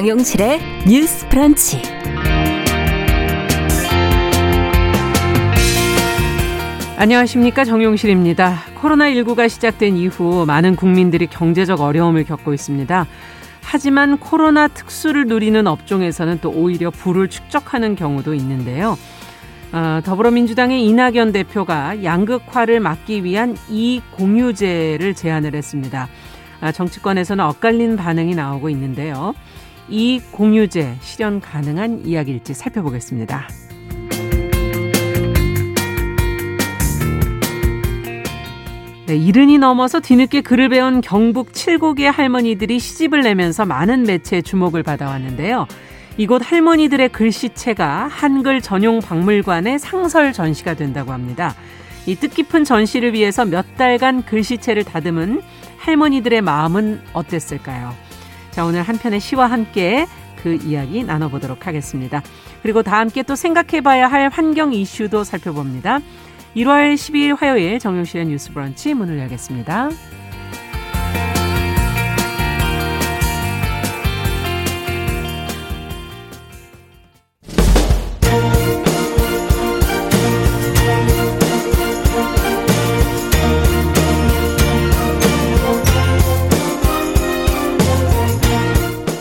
정용실의 뉴스 프런치. 안녕하십니까 정용실입니다. 코로나19가 시작된 이후 많은 국민들이 경제적 어려움을 겪고 있습니다. 하지만 코로나 특수를 누리는 업종에서는 또 오히려 부를 축적하는 경우도 있는데요. 어, 더불어민주당의 이낙연 대표가 양극화를 막기 위한 이공유제를 제안을 했습니다. 아, 정치권에서는 엇갈린 반응이 나오고 있는데요. 이 공유제 실현 가능한 이야기일지 살펴보겠습니다. 네, 이른이 넘어서 뒤늦게 글을 배운 경북 칠곡의 할머니들이 시집을 내면서 많은 매체의 주목을 받아왔는데요. 이곳 할머니들의 글씨체가 한글 전용 박물관의 상설 전시가 된다고 합니다. 이 뜻깊은 전시를 위해서 몇 달간 글씨체를 다듬은 할머니들의 마음은 어땠을까요? 자, 오늘 한 편의 시와 함께 그 이야기 나눠보도록 하겠습니다. 그리고 다 함께 또 생각해봐야 할 환경 이슈도 살펴봅니다. 1월 12일 화요일 정용실의 뉴스 브런치 문을 열겠습니다.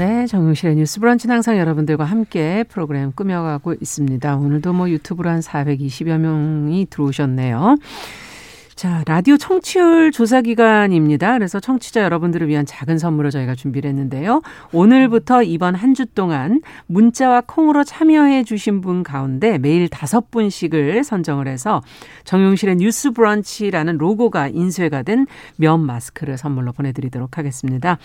네, 정용실의 뉴스 브런치는 항상 여러분들과 함께 프로그램 꾸며가고 있습니다. 오늘도 뭐 유튜브로 한 420여 명이 들어오셨네요. 자, 라디오 청취율 조사 기간입니다. 그래서 청취자 여러분들을 위한 작은 선물을 저희가 준비를 했는데요. 오늘부터 이번 한 주 동안 문자와 콩으로 참여해 주신 분 가운데 매일 다섯 분씩을 선정을 해서 정용실의 뉴스 브런치라는 로고가 인쇄가 된 면 마스크를 선물로 보내드리도록 하겠습니다.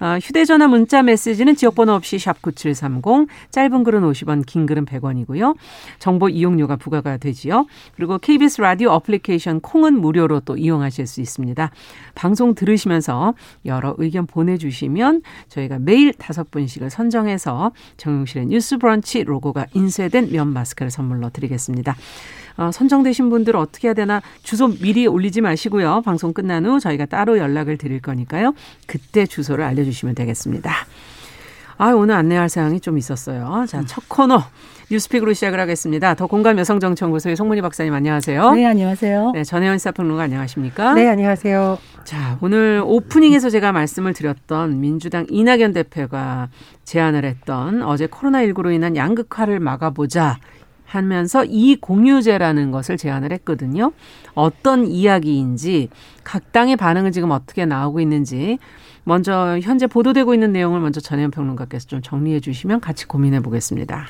어, 휴대전화 문자 메시지는 지역번호 없이 샵 9730, 짧은 글은 50원, 긴 글은 100원이고요. 정보 이용료가 부과가 되지요. 그리고 KBS 라디오 어플리케이션 콩은 무료 무료로 또 이용하실 수 있습니다. 방송 들으시면서 여러 의견 보내주시면 저희가 매일 다섯 분씩을 선정해서 정용실의 뉴스 브런치 로고가 인쇄된 면 마스크를 선물로 드리겠습니다. 어, 선정되신 분들 어떻게 해야 되나 주소 미리 올리지 마시고요. 방송 끝난 후 저희가 따로 연락을 드릴 거니까요. 그때 주소를 알려주시면 되겠습니다. 아, 오늘 안내할 사항이 좀 있었어요. 자, 첫 코너. 뉴스픽으로 시작을 하겠습니다. 더 공감 여성정치연구소의 송문희 박사님 안녕하세요. 네, 안녕하세요. 네, 전혜원 시사평론가 안녕하십니까? 네, 안녕하세요. 자, 오늘 오프닝에서 제가 말씀을 드렸던 민주당 이낙연 대표가 제안을 했던 어제 코로나19로 인한 양극화를 막아보자 하면서 이 공유제라는 것을 제안을 했거든요. 어떤 이야기인지 각 당의 반응은 지금 어떻게 나오고 있는지 먼저 현재 보도되고 있는 내용을 먼저 전혜연 평론가께서 좀 정리해 주시면 같이 고민해 보겠습니다.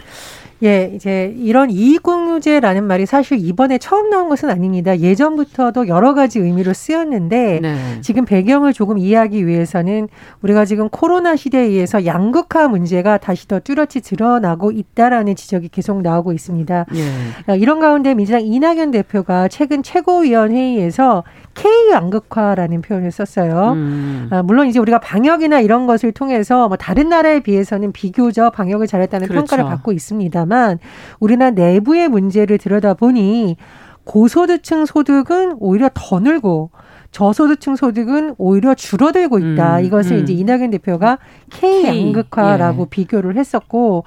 예, 이제 이런 이익공유제라는 말이 사실 이번에 처음 나온 것은 아닙니다. 예전부터도 여러 가지 의미로 쓰였는데 네. 지금 배경을 조금 이해하기 위해서는 우리가 지금 코로나 시대에 의해서 양극화 문제가 다시 더 뚜렷이 드러나고 있다라는 지적이 계속 나오고 있습니다. 예. 이런 가운데 민주당 이낙연 대표가 최근 최고위원 회의에서 K 양극화라는 표현을 썼어요. 음. 아, 물론 이제 우리가 방역이나 이런 것을 통해서 뭐 다른 나라에 비해서는 비교적 방역을 잘했다는 그렇죠. 평가를 받고 있습니다 만 우리나라 내부의 문제를 들여다보니 고소득층 소득은 오히려 더 늘고 저소득층 소득은 오히려 줄어들고 있다. 음, 이것을 음. 이제 이낙연 대표가 K 양극화라고 예. 비교를 했었고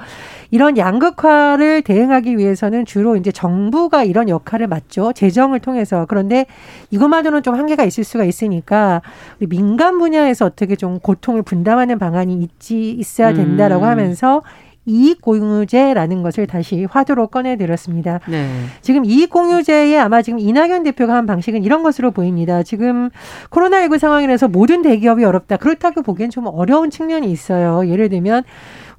이런 양극화를 대응하기 위해서는 주로 이제 정부가 이런 역할을 맡죠. 재정을 통해서. 그런데 이것만으로는 좀 한계가 있을 수가 있으니까 우리 민간 분야에서 어떻게 좀 고통을 분담하는 방안이 있지 있어야 된다라고 음. 하면서 이익공유제라는 것을 다시 화두로 꺼내들었습니다. 네. 지금 이익공유제에 아마 지금 이낙연 대표가 한 방식은 이런 것으로 보입니다. 지금 코로나19 상황이라서 모든 대기업이 어렵다. 그렇다고 보기엔 좀 어려운 측면이 있어요. 예를 들면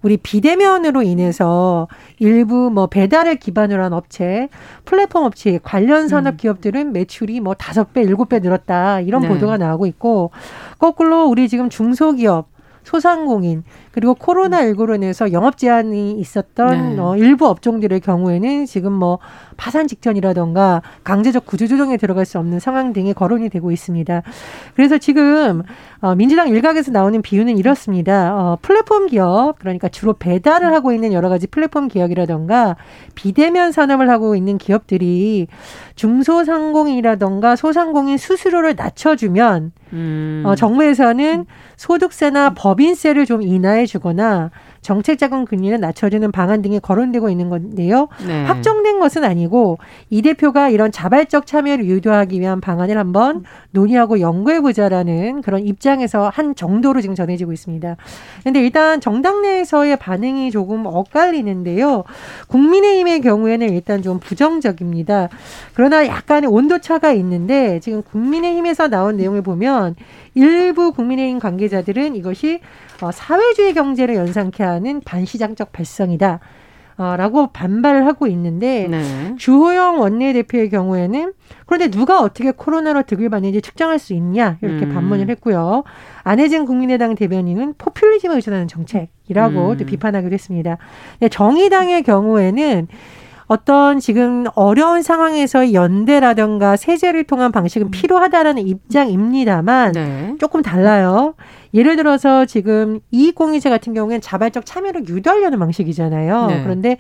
우리 비대면으로 인해서 일부 뭐 배달을 기반으로 한 업체, 플랫폼 업체 관련 산업 음. 기업들은 매출이 뭐 다섯 배, 일곱 배 늘었다. 이런 네. 보도가 나오고 있고 거꾸로 우리 지금 중소기업 소상공인 그리고 코로나19로 인해서 영업 제한이 있었던 네. 어, 일부 업종들의 경우에는 지금 뭐 파산 직전이라던가 강제적 구조조정에 들어갈 수 없는 상황 등이 거론이 되고 있습니다. 그래서 지금 어, 민주당 일각에서 나오는 비유는 이렇습니다. 어, 플랫폼 기업 그러니까 주로 배달을 하고 있는 여러 가지 플랫폼 기업이라던가 비대면 산업을 하고 있는 기업들이 중소상공인이라던가 소상공인 수수료를 낮춰주면 음. 어, 정부에서는 소득세나 법인세를 좀 인하해 주거나 정책 자금 금리는 낮춰주는 방안 등이 거론되고 있는 건데요. 네. 확정된 것은 아니고 이 대표가 이런 자발적 참여를 유도하기 위한 방안을 한번 논의하고 연구해 보자라는 그런 입장에서 한 정도로 지금 전해지고 있습니다. 그런데 일단 정당 내에서의 반응이 조금 엇갈리는데요. 국민의힘의 경우에는 일단 좀 부정적입니다. 그러나 약간의 온도차가 있는데 지금 국민의힘에서 나온 내용을 보면 일부 국민의힘 관계자들은 이것이 어, 사회주의 경제를 연상케 하는 반시장적 발성이다. 어, 라고 반발을 하고 있는데 네. 주호영 원내대표의 경우에는 그런데 누가 어떻게 코로나로 득을 받는지 측정할 수 있냐 이렇게 음. 반문을 했고요. 안혜진 국민의당 대변인은 포퓰리즘을 의존하는 정책이라고 음. 또 비판하기도 했습니다. 정의당의 경우에는 어떤 지금 어려운 상황에서 연대라든가 세제를 통한 방식은 음. 필요하다라는 입장입니다만 네. 조금 달라요. 예를 들어서 지금 이익공유제 같은 경우에는 자발적 참여를 유도하려는 방식이잖아요. 네. 그런데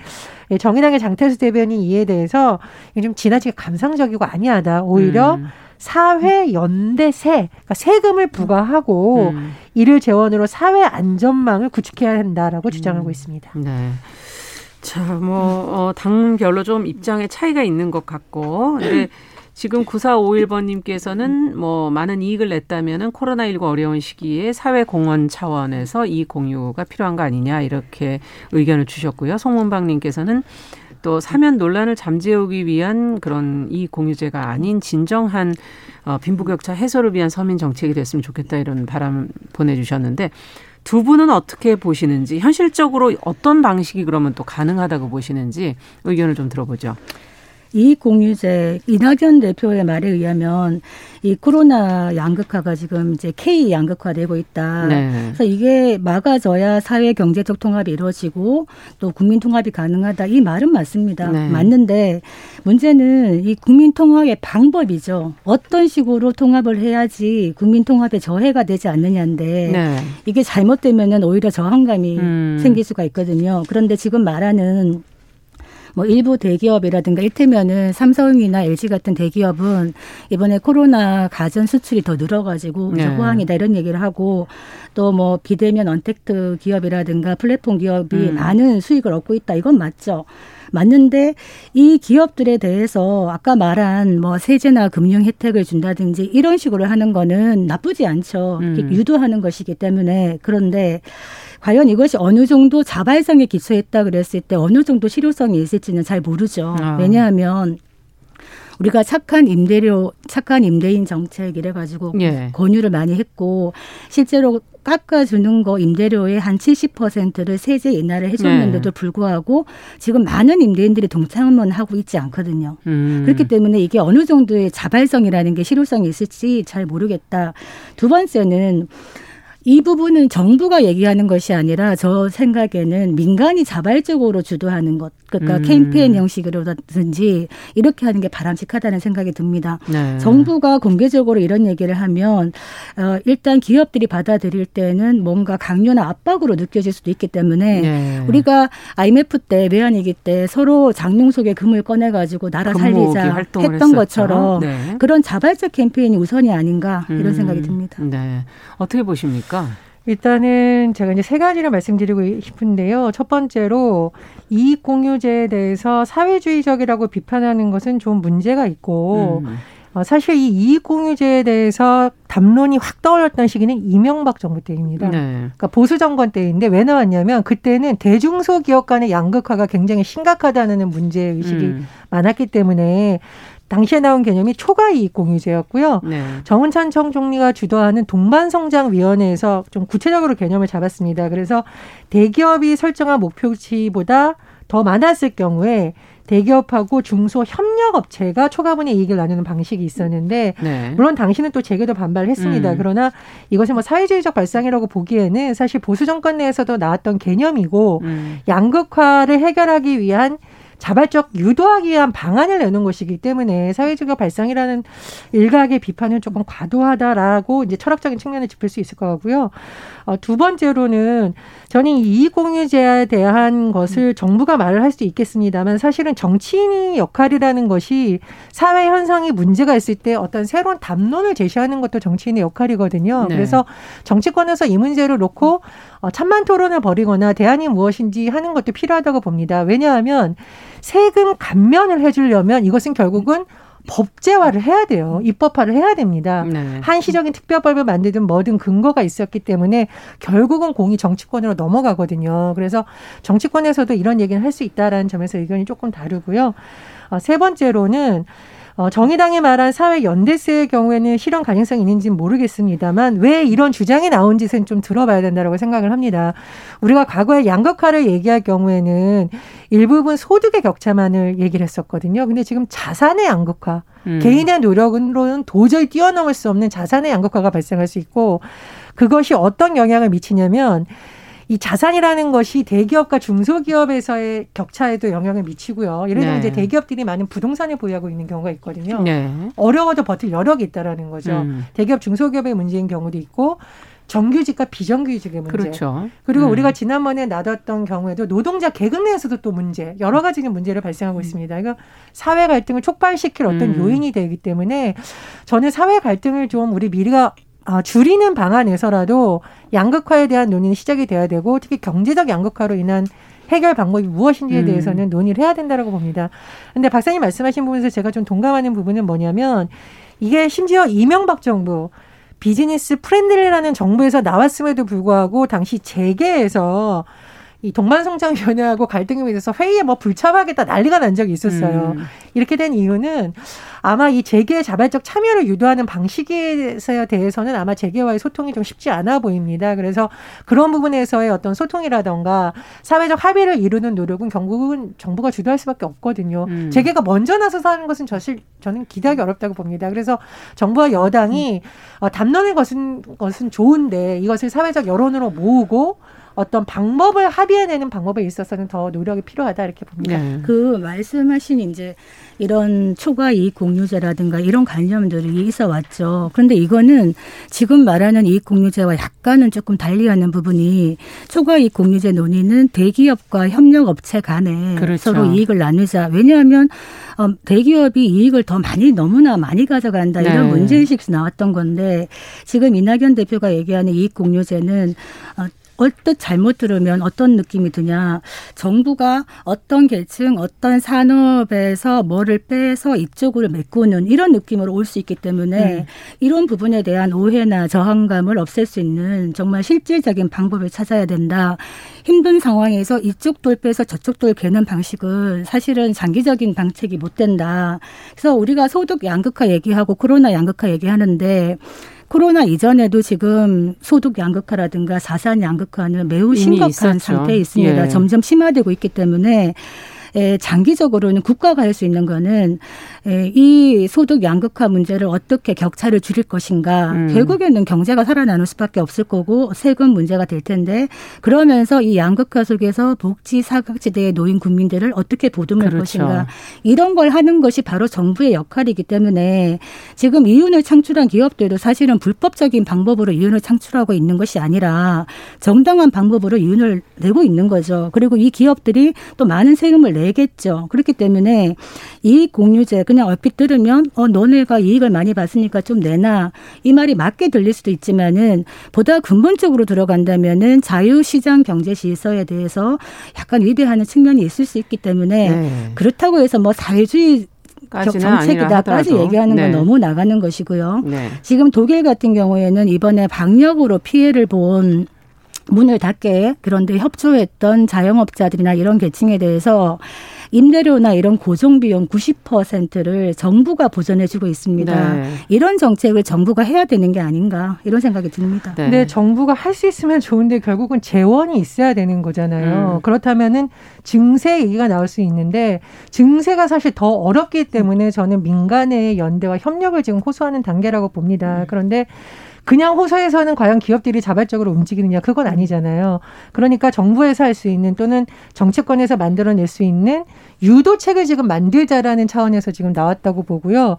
정의당의 장태수 대변인 이에 대해서 좀 지나치게 감상적이고 아니하다. 오히려 음. 사회 연대세, 그러니까 세금을 부과하고 음. 이를 재원으로 사회 안전망을 구축해야 한다라고 주장하고 음. 있습니다. 네. 자, 뭐, 어, 당별로 좀 입장의 차이가 있는 것 같고, 근데 지금 9451번님께서는 뭐 많은 이익을 냈다면은 코로나19 어려운 시기에 사회공헌 차원에서 이익 공유가 필요한 거 아니냐 이렇게 의견을 주셨고요. 송문방님께서는 또 사면 논란을 잠재우기 위한 그런 이익 공유제가 아닌 진정한 어, 빈부격차 해소를 위한 서민 정책이 됐으면 좋겠다 이런 바람 보내주셨는데 두 분은 어떻게 보시는지 현실적으로 어떤 방식이 그러면 또 가능하다고 보시는지 의견을 좀 들어보죠. 이익공유제 이낙연 대표의 말에 의하면 이 코로나 양극화가 지금 이제 K 양극화되고 있다. 네. 그래서 이게 막아져야 사회 경제적 통합이 이루어지고 또 국민 통합이 가능하다. 이 말은 맞습니다. 네. 맞는데 문제는 이 국민 통합의 방법이죠. 어떤 식으로 통합을 해야지 국민 통합에 저해가 되지 않느냐인데 네. 이게 잘못되면은 오히려 저항감이 음. 생길 수가 있거든요. 그런데 지금 말하는 뭐 일부 대기업이라든가 일테면은 삼성이나 LG 같은 대기업은 이번에 코로나 가전 수출이 더 늘어가지고 네. 호황이다 이런 얘기를 하고 또 뭐 비대면 언택트 기업이라든가 플랫폼 기업이 음. 많은 수익을 얻고 있다 이건 맞죠. 맞는데 이 기업들에 대해서 아까 말한 뭐 세제나 금융 혜택을 준다든지 이런 식으로 하는 거는 나쁘지 않죠. 음. 유도하는 것이기 때문에 그런데 과연 이것이 어느 정도 자발성에 기초했다 그랬을 때 어느 정도 실효성이 있을지는 잘 모르죠. 아. 왜냐하면 우리가 착한 임대료, 착한 임대인 정책 이래 가지고 예. 권유를 많이 했고 실제로 깎아주는 거 임대료의 한 70%를 세제 인하를 해줬는데도 네. 불구하고 지금 많은 임대인들이 동참은 하고 있지 않거든요. 음. 그렇기 때문에 이게 어느 정도의 자발성이라는 게 실효성이 있을지 잘 모르겠다. 두 번째는 이 부분은 정부가 얘기하는 것이 아니라 저 생각에는 민간이 자발적으로 주도하는 것, 그러니까 음. 캠페인 형식으로든지 이렇게 하는 게 바람직하다는 생각이 듭니다. 네. 정부가 공개적으로 이런 얘기를 하면 어, 일단 기업들이 받아들일 때는 뭔가 강요나 압박으로 느껴질 수도 있기 때문에 네. 우리가 IMF 때 외환위기 때 서로 장롱 속에 금을 꺼내 가지고 나라 살리자 했던 했었죠. 것처럼 네. 그런 자발적 캠페인이 우선이 아닌가 이런 음. 생각이 듭니다. 네. 어떻게 보십니까? 있습니까? 일단은 제가 이제 세 가지를 말씀드리고 싶은데요. 첫 번째로 이익 공유제에 대해서 사회주의적이라고 비판하는 것은 좀 문제가 있고 음. 어, 사실 이 이익 공유제에 대해서 담론이 확 떠올랐던 시기는 이명박 정부 때입니다. 네. 그러니까 보수 정권 때인데 왜 나왔냐면 그때는 대중소기업 간의 양극화가 굉장히 심각하다는 문제 의식이 음. 많았기 때문에 당시에 나온 개념이 초과 이익 공유제였고요. 네. 정은찬 청 총리가 주도하는 동반성장위원회에서 좀 구체적으로 개념을 잡았습니다. 그래서 대기업이 설정한 목표치보다 더 많았을 경우에 대기업하고 중소 협력업체가 초과분의 이익을 나누는 방식이 있었는데 네. 물론 당신은 또 재계도 반발했습니다. 음. 그러나 이것이 뭐 사회주의적 발상이라고 보기에는 사실 보수 정권 내에서도 나왔던 개념이고 음. 양극화를 해결하기 위한 자발적 유도하기 위한 방안을 내는 것이기 때문에 사회주의가 발상이라는 일각의 비판은 조금 과도하다라고 이제 철학적인 측면을 짚을 수 있을 것 같고요. 어, 두 번째로는 저는 이익공유제에 대한 것을 정부가 말을 할 수 있겠습니다만 사실은 정치인의 역할이라는 것이 사회 현상이 문제가 있을 때 어떤 새로운 담론을 제시하는 것도 정치인의 역할이거든요. 네. 그래서 정치권에서 이 문제를 놓고 어, 찬반 토론을 벌이거나 대안이 무엇인지 하는 것도 필요하다고 봅니다. 왜냐하면 세금 감면을 해주려면 이것은 결국은 법제화를 해야 돼요. 입법화를 해야 됩니다. 네. 한시적인 특별법을 만들든 뭐든 근거가 있었기 때문에 결국은 공이 정치권으로 넘어가거든요. 그래서 정치권에서도 이런 얘기를 할수 있다라는 점에서 의견이 조금 다르고요. 어, 세 번째로는 어, 정의당이 말한 사회 연대세의 경우에는 실현 가능성이 있는지는 모르겠습니다만 왜 이런 주장이 나온지는 좀 들어봐야 된다고 생각을 합니다. 우리가 과거에 양극화를 얘기할 경우에는 일부분 소득의 격차만을 얘기를 했었거든요. 근데 지금 자산의 양극화, 음. 개인의 노력으로는 도저히 뛰어넘을 수 없는 자산의 양극화가 발생할 수 있고 그것이 어떤 영향을 미치냐면 이 자산이라는 것이 대기업과 중소기업에서의 격차에도 영향을 미치고요. 예를 들면 네. 이제 대기업들이 많은 부동산을 보유하고 있는 경우가 있거든요. 네. 어려워도 버틸 여력이 있다라는 거죠. 음. 대기업 중소기업의 문제인 경우도 있고 정규직과 비정규직의 문제. 그렇죠. 그리고 음. 우리가 지난번에 나눴던 경우에도 노동자 계급 내에서도 또 문제, 여러 가지 문제를 발생하고 음. 있습니다. 이거 사회 갈등을 촉발시킬 어떤 음. 요인이 되기 때문에 저는 사회 갈등을 좀 우리 미래가 어, 줄이는 방안에서라도 양극화에 대한 논의는 시작이 돼야 되고 특히 경제적 양극화로 인한 해결 방법이 무엇인지에 음. 대해서는 음. 논의를 해야 된다라고 봅니다. 근데 박사님 말씀하신 부분에서 제가 좀 동감하는 부분은 뭐냐면 이게 심지어 이명박 정부 business friendly라는 정부에서 나왔음에도 불구하고 당시 재계에서 이 동반성장위원회하고 갈등에 대해서 회의에 뭐 불참하겠다 난리가 난 적이 있었어요. 음. 이렇게 된 이유는 아마 이 재계의 자발적 참여를 유도하는 방식에 대해서는 아마 재계와의 소통이 좀 쉽지 않아 보입니다. 그래서 그런 부분에서의 어떤 소통이라던가 사회적 합의를 이루는 노력은 결국은 정부가 주도할 수밖에 없거든요. 음. 재계가 먼저 나서서 하는 것은 사실 저는 기대하기 어렵다고 봅니다. 그래서 정부와 여당이 음. 담론을 것은 것은 좋은데 이것을 사회적 여론으로 모으고 어떤 방법을 합의해내는 방법에 있어서는 더 노력이 필요하다 이렇게 봅니다. 네. 그 말씀하신 이제 이런 초과 이익 공유제라든가 이런 관념들이 있어 왔죠. 그런데 이거는 지금 말하는 이익 공유제와 약간은 조금 달리하는 부분이 초과 이익 공유제 논의는 대기업과 협력 업체 간에 그렇죠. 서로 이익을 나누자. 왜냐하면 어, 대기업이 이익을 더 많이 너무나 많이 가져간다 이런 네. 문제의식이 나왔던 건데 지금 이낙연 대표가 얘기하는 이익 공유제는 어, 얼뜻 잘못 들으면 어떤 느낌이 드냐. 정부가 어떤 계층, 어떤 산업에서 뭐를 빼서 이쪽으로 메꾸는 이런 느낌으로 올 수 있기 때문에 음. 이런 부분에 대한 오해나 저항감을 없앨 수 있는 정말 실질적인 방법을 찾아야 된다. 힘든 상황에서 이쪽 돌 빼서 저쪽 돌 개는 방식은 사실은 장기적인 방책이 못 된다. 그래서 우리가 소득 양극화 얘기하고 코로나 양극화 얘기하는데 코로나 이전에도 지금 소득 양극화라든가 자산 양극화는 매우 심각한 상태에 있습니다. 예. 점점 심화되고 있기 때문에 에, 장기적으로는 국가가 할 수 있는 거는 에, 이 소득 양극화 문제를 어떻게 격차를 줄일 것인가. 음. 결국에는 경제가 살아나는 수밖에 없을 거고 세금 문제가 될 텐데 그러면서 이 양극화 속에서 복지 사각지대에 놓인 국민들을 어떻게 보듬을 그렇죠. 것인가. 이런 걸 하는 것이 바로 정부의 역할이기 때문에 지금 이윤을 창출한 기업들도 사실은 불법적인 방법으로 이윤을 창출하고 있는 것이 아니라 정당한 방법으로 이윤을 내고 있는 거죠. 그리고 이 기업들이 또 많은 세금을 내겠죠. 그렇기 때문에 이익 공유제 그냥 얼핏 들으면 어 너네가 이익을 많이 봤으니까 좀 내나 이 말이 맞게 들릴 수도 있지만은 보다 근본적으로 들어간다면은 자유시장 경제 질서에 대해서 약간 위배하는 측면이 있을 수 있기 때문에 네. 그렇다고 해서 뭐 사회주의 정책이다까지 얘기하는 건 네. 너무 나가는 것이고요. 네. 지금 독일 같은 경우에는 이번에 방역으로 피해를 본 문을 닫게 그런데 협조했던 자영업자들이나 이런 계층에 대해서 임대료나 이런 고정 비용 90%를 정부가 보전해주고 있습니다. 네. 이런 정책을 정부가 해야 되는 게 아닌가 이런 생각이 듭니다. 네. 근데 정부가 할 수 있으면 좋은데 결국은 재원이 있어야 되는 거잖아요. 음. 그렇다면은 증세 얘기가 나올 수 있는데 증세가 사실 더 어렵기 때문에 저는 민간의 연대와 협력을 지금 호소하는 단계라고 봅니다. 음. 그런데 그냥 호소해서는 과연 기업들이 자발적으로 움직이느냐 그건 아니잖아요. 그러니까 정부에서 할 수 있는 또는 정치권에서 만들어낼 수 있는 유도책을 지금 만들자라는 차원에서 지금 나왔다고 보고요.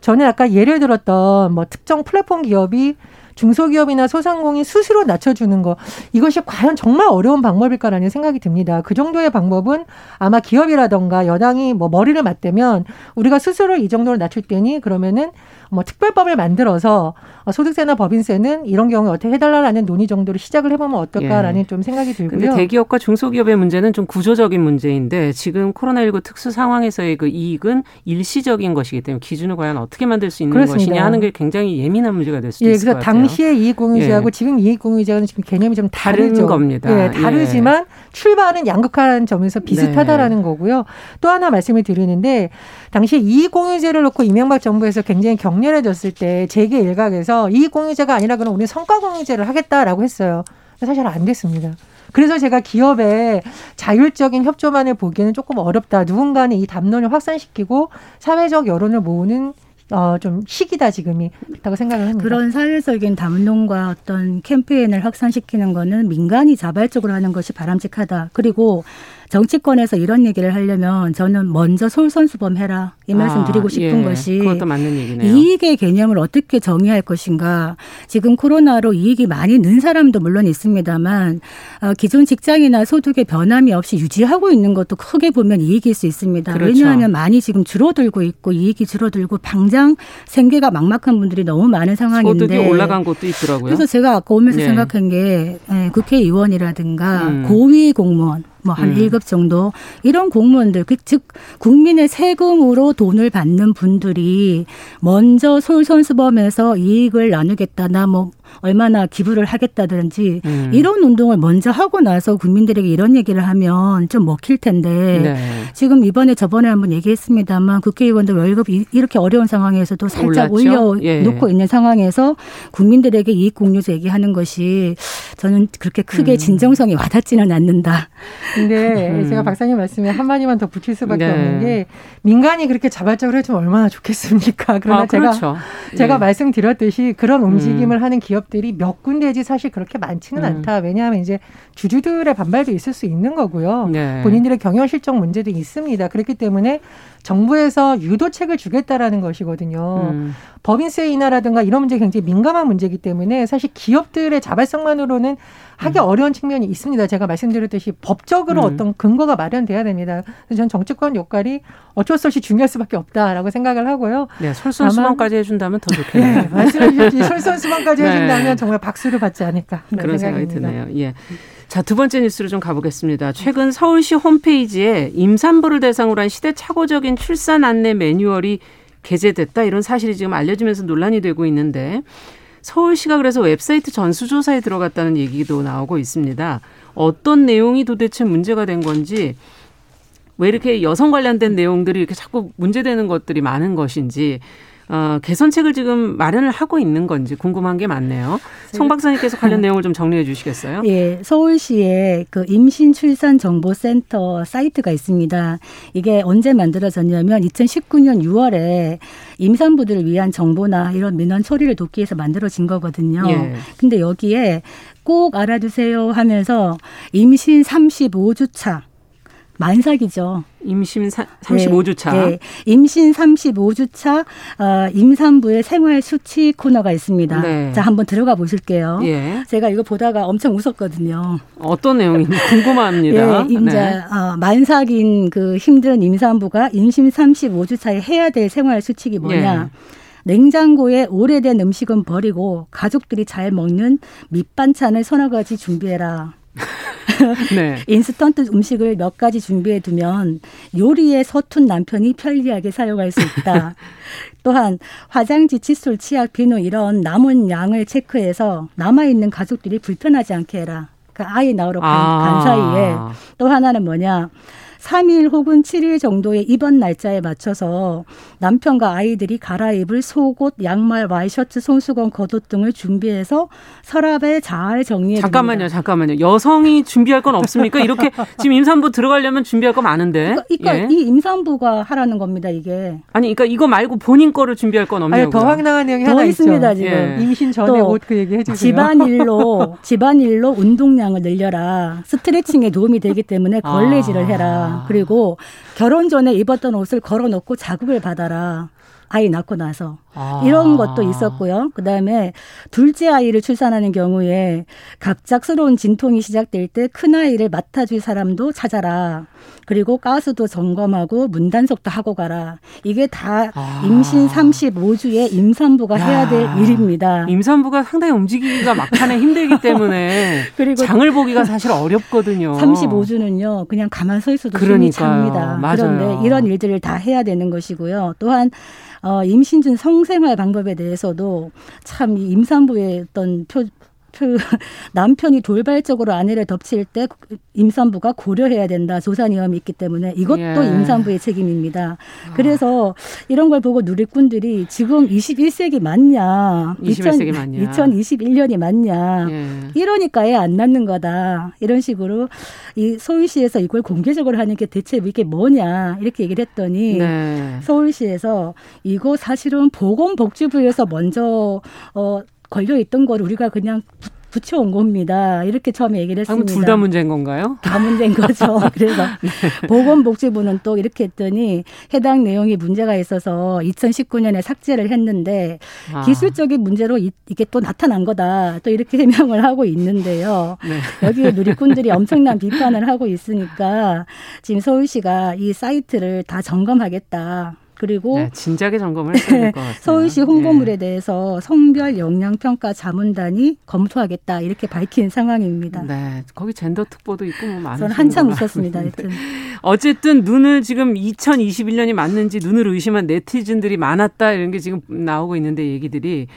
저는 아까 예를 들었던 뭐 특정 플랫폼 기업이 중소기업이나 소상공인 스스로 낮춰주는 거 이것이 과연 정말 어려운 방법일까라는 생각이 듭니다. 그 정도의 방법은 아마 기업이라던가 여당이 뭐 머리를 맞대면 우리가 스스로 이 정도로 낮출 때니 그러면은 뭐 특별법을 만들어서 소득세나 법인세는 이런 경우에 어떻게 해달라라는 논의 정도로 시작을 해보면 어떨까라는 예. 좀 생각이 들고요. 근데 대기업과 중소기업의 문제는 좀 구조적인 문제인데 지금 코로나19 특수 상황에서의 그 이익은 일시적인 것이기 때문에 기준을 과연 어떻게 만들 수 있는 그렇습니다. 것이냐 하는 게 굉장히 예민한 문제가 될 수도 예, 있을 것 같아요. 당시의 이익공유제하고 예. 지금 이익공유제는 지금 개념이 좀 다르죠. 다른 겁니다. 예, 다르지만 예. 출발은 양극화한 점에서 비슷하다라는 네. 거고요. 또 하나 말씀을 드리는데 당시 이익공유제를 놓고 이명박 정부에서 굉장히 격렬해졌을 때 재계 일각에서 이익공유제가 아니라 그럼 우리 성과 공유제를 하겠다라고 했어요. 사실 안 됐습니다. 그래서 제가 기업의 자율적인 협조만을 보기에는 조금 어렵다. 누군가는 이 담론을 확산시키고 사회적 여론을 모으는 어, 좀 시기다 지금이 그렇다고 생각을 합니다. 그런 사회적인 담론과 어떤 캠페인을 확산시키는 거는 민간이 자발적으로 하는 것이 바람직하다. 그리고 정치권에서 이런 얘기를 하려면 저는 먼저 솔선수범 해라 이 말씀 아, 드리고 싶은 예, 것이 그것도 맞는 얘기네요. 이익의 개념을 어떻게 정의할 것인가. 지금 코로나로 이익이 많이 는 사람도 물론 있습니다만 어, 기존 직장이나 소득의 변함이 없이 유지하고 있는 것도 크게 보면 이익일 수 있습니다. 그렇죠. 왜냐하면 많이 지금 줄어들고 있고 이익이 줄어들고 당장 생계가 막막한 분들이 너무 많은 상황인데 소득이 올라간 곳도 있더라고요. 그래서 제가 아까 오면서 예. 생각한 게 예, 국회의원이라든가 음. 고위 공무원 뭐한 음. 1급 정도 이런 공무원들 그즉 국민의 세금으로 돈을 받는 분들이 먼저 솔선수범해서 이익을 나누겠다나 뭐 얼마나 기부를 하겠다든지 음. 이런 운동을 먼저 하고 나서 국민들에게 이런 얘기를 하면 좀 먹힐 텐데 네. 지금 이번에 저번에 한번 얘기했습니다만 국회의원들 월급이 이렇게 어려운 상황에서도 살짝 올려 놓고 예. 있는 상황에서 국민들에게 이익 공유제 얘기하는 것이 저는 그렇게 크게 음. 진정성이 와닿지는 않는다. 근데 음. 제가 박사님 말씀에 한마디만 더 붙일 수밖에 네. 없는 게 민간이 그렇게 자발적으로 해주면 얼마나 좋겠습니까? 그러나 아, 그렇죠. 제가 제가 예. 말씀드렸듯이 그런 움직임을 음. 하는 기업 들이 몇 군데지 사실 그렇게 많지는 음. 않다. 왜냐하면 이제 주주들의 반발도 있을 수 있는 거고요. 네. 본인들의 경영 실적 문제도 있습니다. 그렇기 때문에 정부에서 유도책을 주겠다라는 것이거든요. 음. 법인세 인하라든가 이런 문제 굉장히 민감한 문제이기 때문에 사실 기업들의 자발성만으로는 하기 음. 어려운 측면이 있습니다. 제가 말씀드렸듯이 법적으로 음. 어떤 근거가 마련돼야 됩니다. 그래서 전 정치권 역할이 어쩔 수 없이 중요할 수밖에 없다라고 생각을 하고요. 네, 솔선수범까지 해준다면 더 좋겠네요. 네, 말씀해 주셨지 솔선수범까지 네. 해준다면 정말 박수를 받지 않을까 그런 생각이 드네요. 예. 자, 두 번째 뉴스로 좀 가보겠습니다. 최근 서울시 홈페이지에 임산부를 대상으로 한 시대착오적인 출산 안내 매뉴얼이 게재됐다. 이런 사실이 지금 알려지면서 논란이 되고 있는데 서울시가 그래서 웹사이트 전수조사에 들어갔다는 얘기도 나오고 있습니다. 어떤 내용이 도대체 문제가 된 건지 왜 이렇게 여성 관련된 내용들이 이렇게 자꾸 문제되는 것들이 많은 것인지 어, 개선책을 지금 마련을 하고 있는 건지 궁금한 게 많네요. 송 박사님께서 관련 내용을 좀 정리해 주시겠어요? 예, 서울시에 그 임신 출산 정보 센터 사이트가 있습니다. 이게 언제 만들어졌냐면 2019년 6월에 임산부들을 위한 정보나 이런 민원 처리를 돕기 위해서 만들어진 거거든요. 예. 근데 여기에 꼭 알아두세요 하면서 임신 35주 차 만삭이죠. 임신 35주 차. 네, 네. 임신 35주 차 어, 임산부의 생활 수치 코너가 있습니다. 네. 자, 한번 들어가 보실게요. 예. 제가 이거 보다가 엄청 웃었거든요. 어떤 내용인지 궁금합니다. 예, 임자 네. 어, 만삭인 그 힘든 임산부가 임신 35주 차에 해야 될 생활 수칙이 뭐냐? 예. 냉장고에 오래된 음식은 버리고 가족들이 잘 먹는 밑반찬을 서너 가지 준비해라. 네. 인스턴트 음식을 몇 가지 준비해 두면 요리에 서툰 남편이 편리하게 사용할 수 있다. 또한 화장지, 칫솔, 치약, 비누 이런 남은 양을 체크해서 남아 있는 가족들이 불편하지 않게 해라. 그러니까 아이 낳으러 간, 아. 간 사이에 또 하나는 뭐냐? 3일 혹은 7일 정도의 입원 날짜에 맞춰서 남편과 아이들이 갈아입을 속옷, 양말, 와이셔츠, 손수건, 겉옷 등을 준비해서 서랍에 잘 정리해 잠깐만요. 잠깐만요. 여성이 준비할 건 없습니까? 이렇게 지금 임산부 들어가려면 준비할 거 많은데. 그러니까, 그러니까 예. 이 임산부가 하라는 겁니다, 이게. 아니, 그러니까 이거 말고 본인 거를 준비할 건 없냐고요. 더 황당한 내용이 더 하나 있습니다, 있죠. 지금. 예. 임신 전에 옷 그 얘기 해주세요. 집안일로 집안일로 운동량을 늘려라. 스트레칭에 도움이 되기 때문에 걸레질을 해라. 아. 그리고 결혼 전에 입었던 옷을 걸어 놓고 자극을 받아라. 아이 낳고 나서 아. 이런 것도 있었고요. 그다음에 둘째 아이를 출산하는 경우에 갑작스러운 진통이 시작될 때 큰 아이를 맡아줄 사람도 찾아라. 그리고 가스도 점검하고 문단속도 하고 가라. 이게 다 아. 임신 35주에 임산부가 야. 해야 될 일입니다. 임산부가 상당히 움직이기가 막판에 힘들기 때문에 그리고 장을 보기가 사실 어렵거든요. 35주는요. 그냥 가만 서 있어도 숨이 찹니다. 맞아요. 그런데 이런 일들을 다 해야 되는 것이고요. 또한 어, 임신 중 성생활 방법에 대해서도 참 임산부의 어떤 표, 그 남편이 돌발적으로 아내를 덮칠 때 임산부가 고려해야 된다. 조산 위험이 있기 때문에 이것도 예. 임산부의 책임입니다. 그래서 이런 걸 보고 누리꾼들이 지금 21세기 맞냐? 21세기 2000, 맞냐? 2021년이 맞냐? 예. 이러니까 애 안 낳는 거다. 이런 식으로 이 서울시에서 이걸 공개적으로 하는 게 대체 이게 뭐냐? 이렇게 얘기를 했더니 네. 서울시에서 이거 사실은 보건복지부에서 먼저 어 걸려 있던 걸 우리가 그냥 붙여온 겁니다. 이렇게 처음에 얘기를 했습니다. 둘 다 문제인 건가요? 다 문제인 거죠. 그래서 네. 보건복지부는 또 이렇게 했더니 해당 내용이 문제가 있어서 2019년에 삭제를 했는데 아. 기술적인 문제로 이, 게또 나타난 거다. 또 이렇게 해명을 하고 있는데요. 네. 여기에 누리꾼들이 엄청난 비판을 하고 있으니까 지금 서울시가 이 사이트를 다 점검하겠다. 그리고 네, 진작에 점검을. 서울시 홍보물에 네. 대해서 성별 영양 평가 자문단이 검토하겠다 이렇게 밝힌 상황입니다. 네, 거기 젠더 특보도 있고 뭐 많은. 저는 한참 웃었습니다. 하여튼. 어쨌든 눈을 지금 2021년이 맞는지 눈을 의심한 네티즌들이 많았다 이런 게 지금 나오고 있는데 얘기들이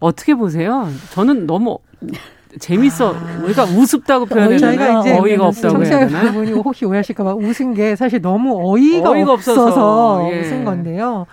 어떻게 보세요? 저는 너무 재밌어. 아. 우리가 우습다고 표현해야 되나? 이제 어이가 없다고? 여러분이 혹시 오해하실까봐 웃은 게 사실 너무 어이가, 어이가 없어서, 없어서 예. 웃은 건데요.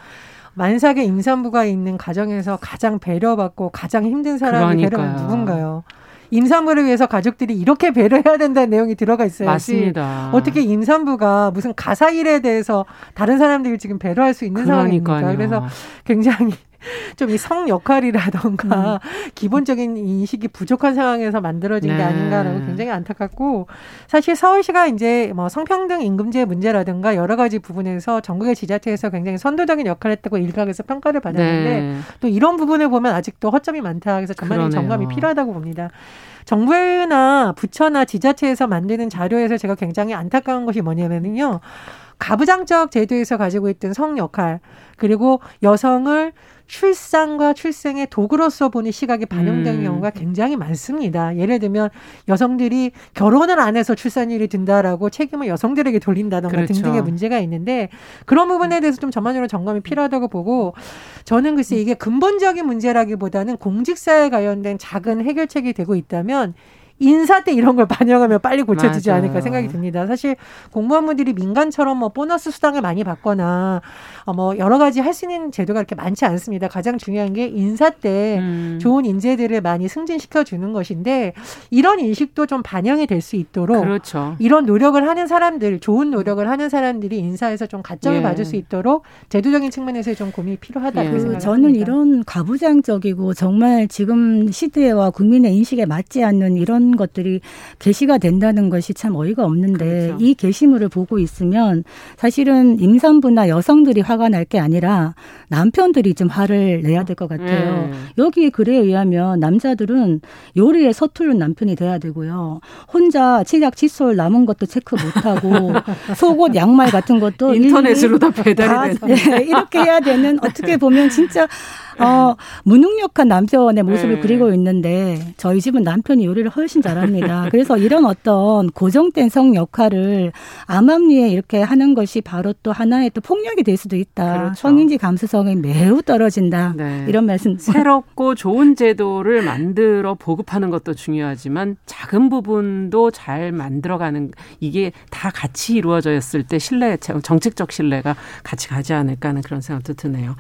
만삭의 임산부가 있는 가정에서 가장 배려받고 가장 힘든 사람이 배려는 누군가요? 임산부를 위해서 가족들이 이렇게 배려해야 된다는 내용이 들어가 있어야지. 맞습니다. 어떻게 임산부가 무슨 가사 일에 대해서 다른 사람들을 지금 배려할 수 있는 그러니까요. 상황입니까? 그래서 굉장히 좀 이 성 역할이라던가 음. 기본적인 인식이 부족한 상황에서 만들어진 네. 게 아닌가라고 굉장히 안타깝고 사실 서울시가 이제 뭐 성평등 임금제 문제라든가 여러 가지 부분에서 전국의 지자체에서 굉장히 선도적인 역할을 했다고 일각에서 평가를 받았는데 네. 또 이런 부분을 보면 아직도 허점이 많다. 그래서 전반적인 점검이 필요하다고 봅니다. 정부나 부처나 지자체에서 만드는 자료에서 제가 굉장히 안타까운 것이 뭐냐면요. 가부장적 제도에서 가지고 있던 성 역할 그리고 여성을 출산과 출생의 도구로서 보는 시각이 반영되는 음. 경우가 굉장히 많습니다. 예를 들면 여성들이 결혼을 안 해서 출산율이 든다라고 책임을 여성들에게 돌린다던가 그렇죠. 등등의 문제가 있는데 그런 부분에 대해서 좀 전반적으로 점검이 필요하다고 보고 저는 글쎄 이게 근본적인 문제라기보다는 공직사에 관련된 작은 해결책이 되고 있다면 인사 때 이런 걸 반영하면 빨리 고쳐지지 맞아요. 않을까 생각이 듭니다. 사실 공무원분들이 민간처럼 뭐 보너스 수당을 많이 받거나 어, 뭐 여러 가지 할 수 있는 제도가 그렇게 많지 않습니다. 가장 중요한 게 인사 때 음. 좋은 인재들을 많이 승진시켜 주는 것인데 이런 인식도 좀 반영이 될 수 있도록 그렇죠. 이런 노력을 하는 사람들, 좋은 노력을 하는 사람들이 인사에서 좀 가점을 예. 받을 수 있도록 제도적인 측면에서 좀 고민이 필요하다 예. 생각합니다. 저는 이런 가부장적이고 정말 지금 시대와 국민의 인식에 맞지 않는 이런 것들이 게시가 된다는 것이 참 어이가 없는데 그렇죠. 이 게시물을 보고 있으면 사실은 임산부나 여성들이 화가 날 게 아니라 남편들이 좀 화를 내야 될 것 같아요. 음. 여기 글에 의하면 남자들은 요리에 서투른 남편이 돼야 되고요. 혼자 치약 칫솔 남은 것도 체크 못하고 속옷 양말 같은 것도 인터넷으로 다 배달이 되는 네, 이렇게 해야 되는 어떻게 보면 진짜 어, 무능력한 남편의 모습을 네. 그리고 있는데 저희 집은 남편이 요리를 훨씬 잘합니다. 그래서 이런 어떤 고정된 성 역할을 암암리에 이렇게 하는 것이 바로 또 하나의 또 폭력이 될 수도 있다. 그렇죠. 성인지 감수성이 매우 떨어진다. 네. 이런 말씀. 새롭고 좋은 제도를 만들어 보급하는 것도 중요하지만 작은 부분도 잘 만들어가는 이게 다 같이 이루어졌을 때 신뢰, 정책적 신뢰가 같이 가지 않을까 하는 그런 생각도 드네요.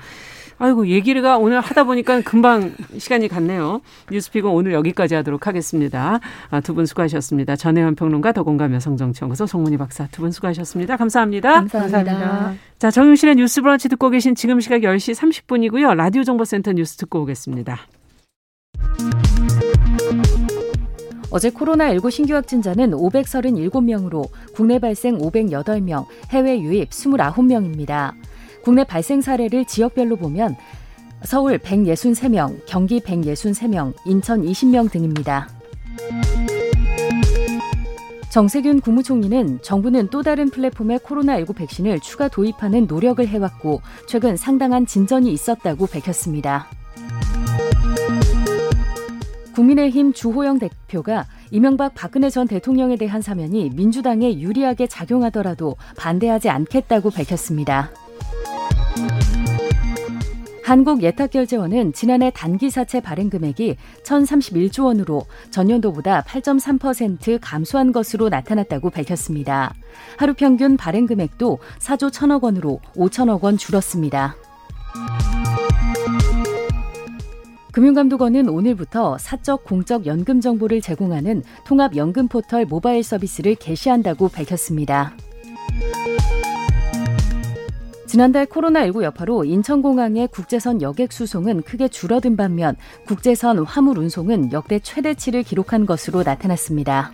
아이고 얘기가 오늘 하다 보니까 금방 시간이 갔네요. 뉴스픽은 오늘 여기까지 하도록 하겠습니다. 아, 두 분 수고하셨습니다. 전혜원 평론가 더공감 여성정치연구소 송문희 박사 두 분 수고하셨습니다. 감사합니다. 감사합니다. 감사합니다. 자 정용실의 뉴스 브런치 듣고 계신 지금 시각 10시 30분이고요. 라디오 정보센터 뉴스 듣고 오겠습니다. 어제 코로나19 신규 확진자는 537명으로 국내 발생 508명, 해외 유입 29명입니다. 국내 발생 사례를 지역별로 보면 서울 163명, 경기 163명, 인천 20명 등입니다. 정세균 국무총리는 정부는 또 다른 플랫폼의 코로나19 백신을 추가 도입하는 노력을 해왔고 최근 상당한 진전이 있었다고 밝혔습니다. 국민의힘 주호영 대표가 이명박 박근혜 전 대통령에 대한 사면이 민주당에 유리하게 작용하더라도 반대하지 않겠다고 밝혔습니다. 한국예탁결제원은 지난해 단기사채 발행 금액이 1,031조 원으로 전년도보다 8.3% 감소한 것으로 나타났다고 밝혔습니다. 하루 평균 발행 금액도 4조 1천억 원으로 5천억 원 줄었습니다. 금융감독원은 오늘부터 사적 공적 연금 정보를 제공하는 통합연금 포털 모바일 서비스를 개시한다고 밝혔습니다. 지난달 코로나19 여파로 인천공항의 국제선 여객 수송은 크게 줄어든 반면 국제선 화물 운송은 역대 최대치를 기록한 것으로 나타났습니다.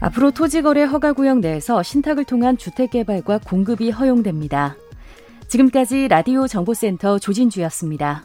앞으로 토지거래 허가구역 내에서 신탁을 통한 주택개발과 공급이 허용됩니다. 지금까지 라디오 정보센터 조진주였습니다.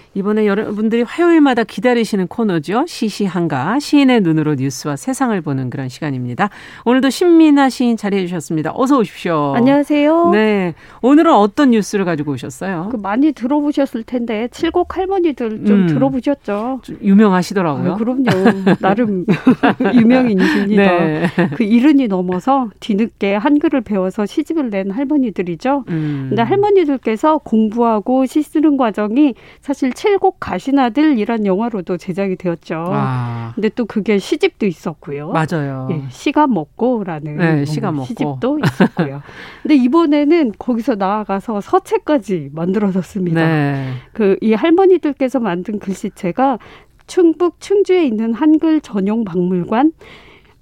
이번에 여러분들이 화요일마다 기다리시는 코너죠. 시시한가 시인의 눈으로 뉴스와 세상을 보는 그런 시간입니다. 오늘도 신민아 시인 자리해 주셨습니다. 어서 오십시오. 안녕하세요. 네. 오늘은 어떤 뉴스를 가지고 오셨어요? 그 많이 들어보셨을 텐데 칠곡 할머니들 좀 음, 들어보셨죠? 좀 유명하시더라고요. 아, 그럼요. 나름 유명인이십니다. 네. 그 이른이 넘어서 뒤늦게 한글을 배워서 시집을 낸 할머니들이죠. 음. 근데 할머니들께서 공부하고 시 쓰는 과정이 사실 칠곡 가시나들이란 영화로도 제작이 되었죠. 아. 근데 또 그게 시집도 있었고요. 맞아요. 예, 시가 먹고라는 네, 시가 먹고. 시집도 있었고요. 근데 이번에는 거기서 나아가서 서체까지 만들어졌습니다. 네. 그이 할머니들께서 만든 글씨체가 충북 충주에 있는 한글 전용 박물관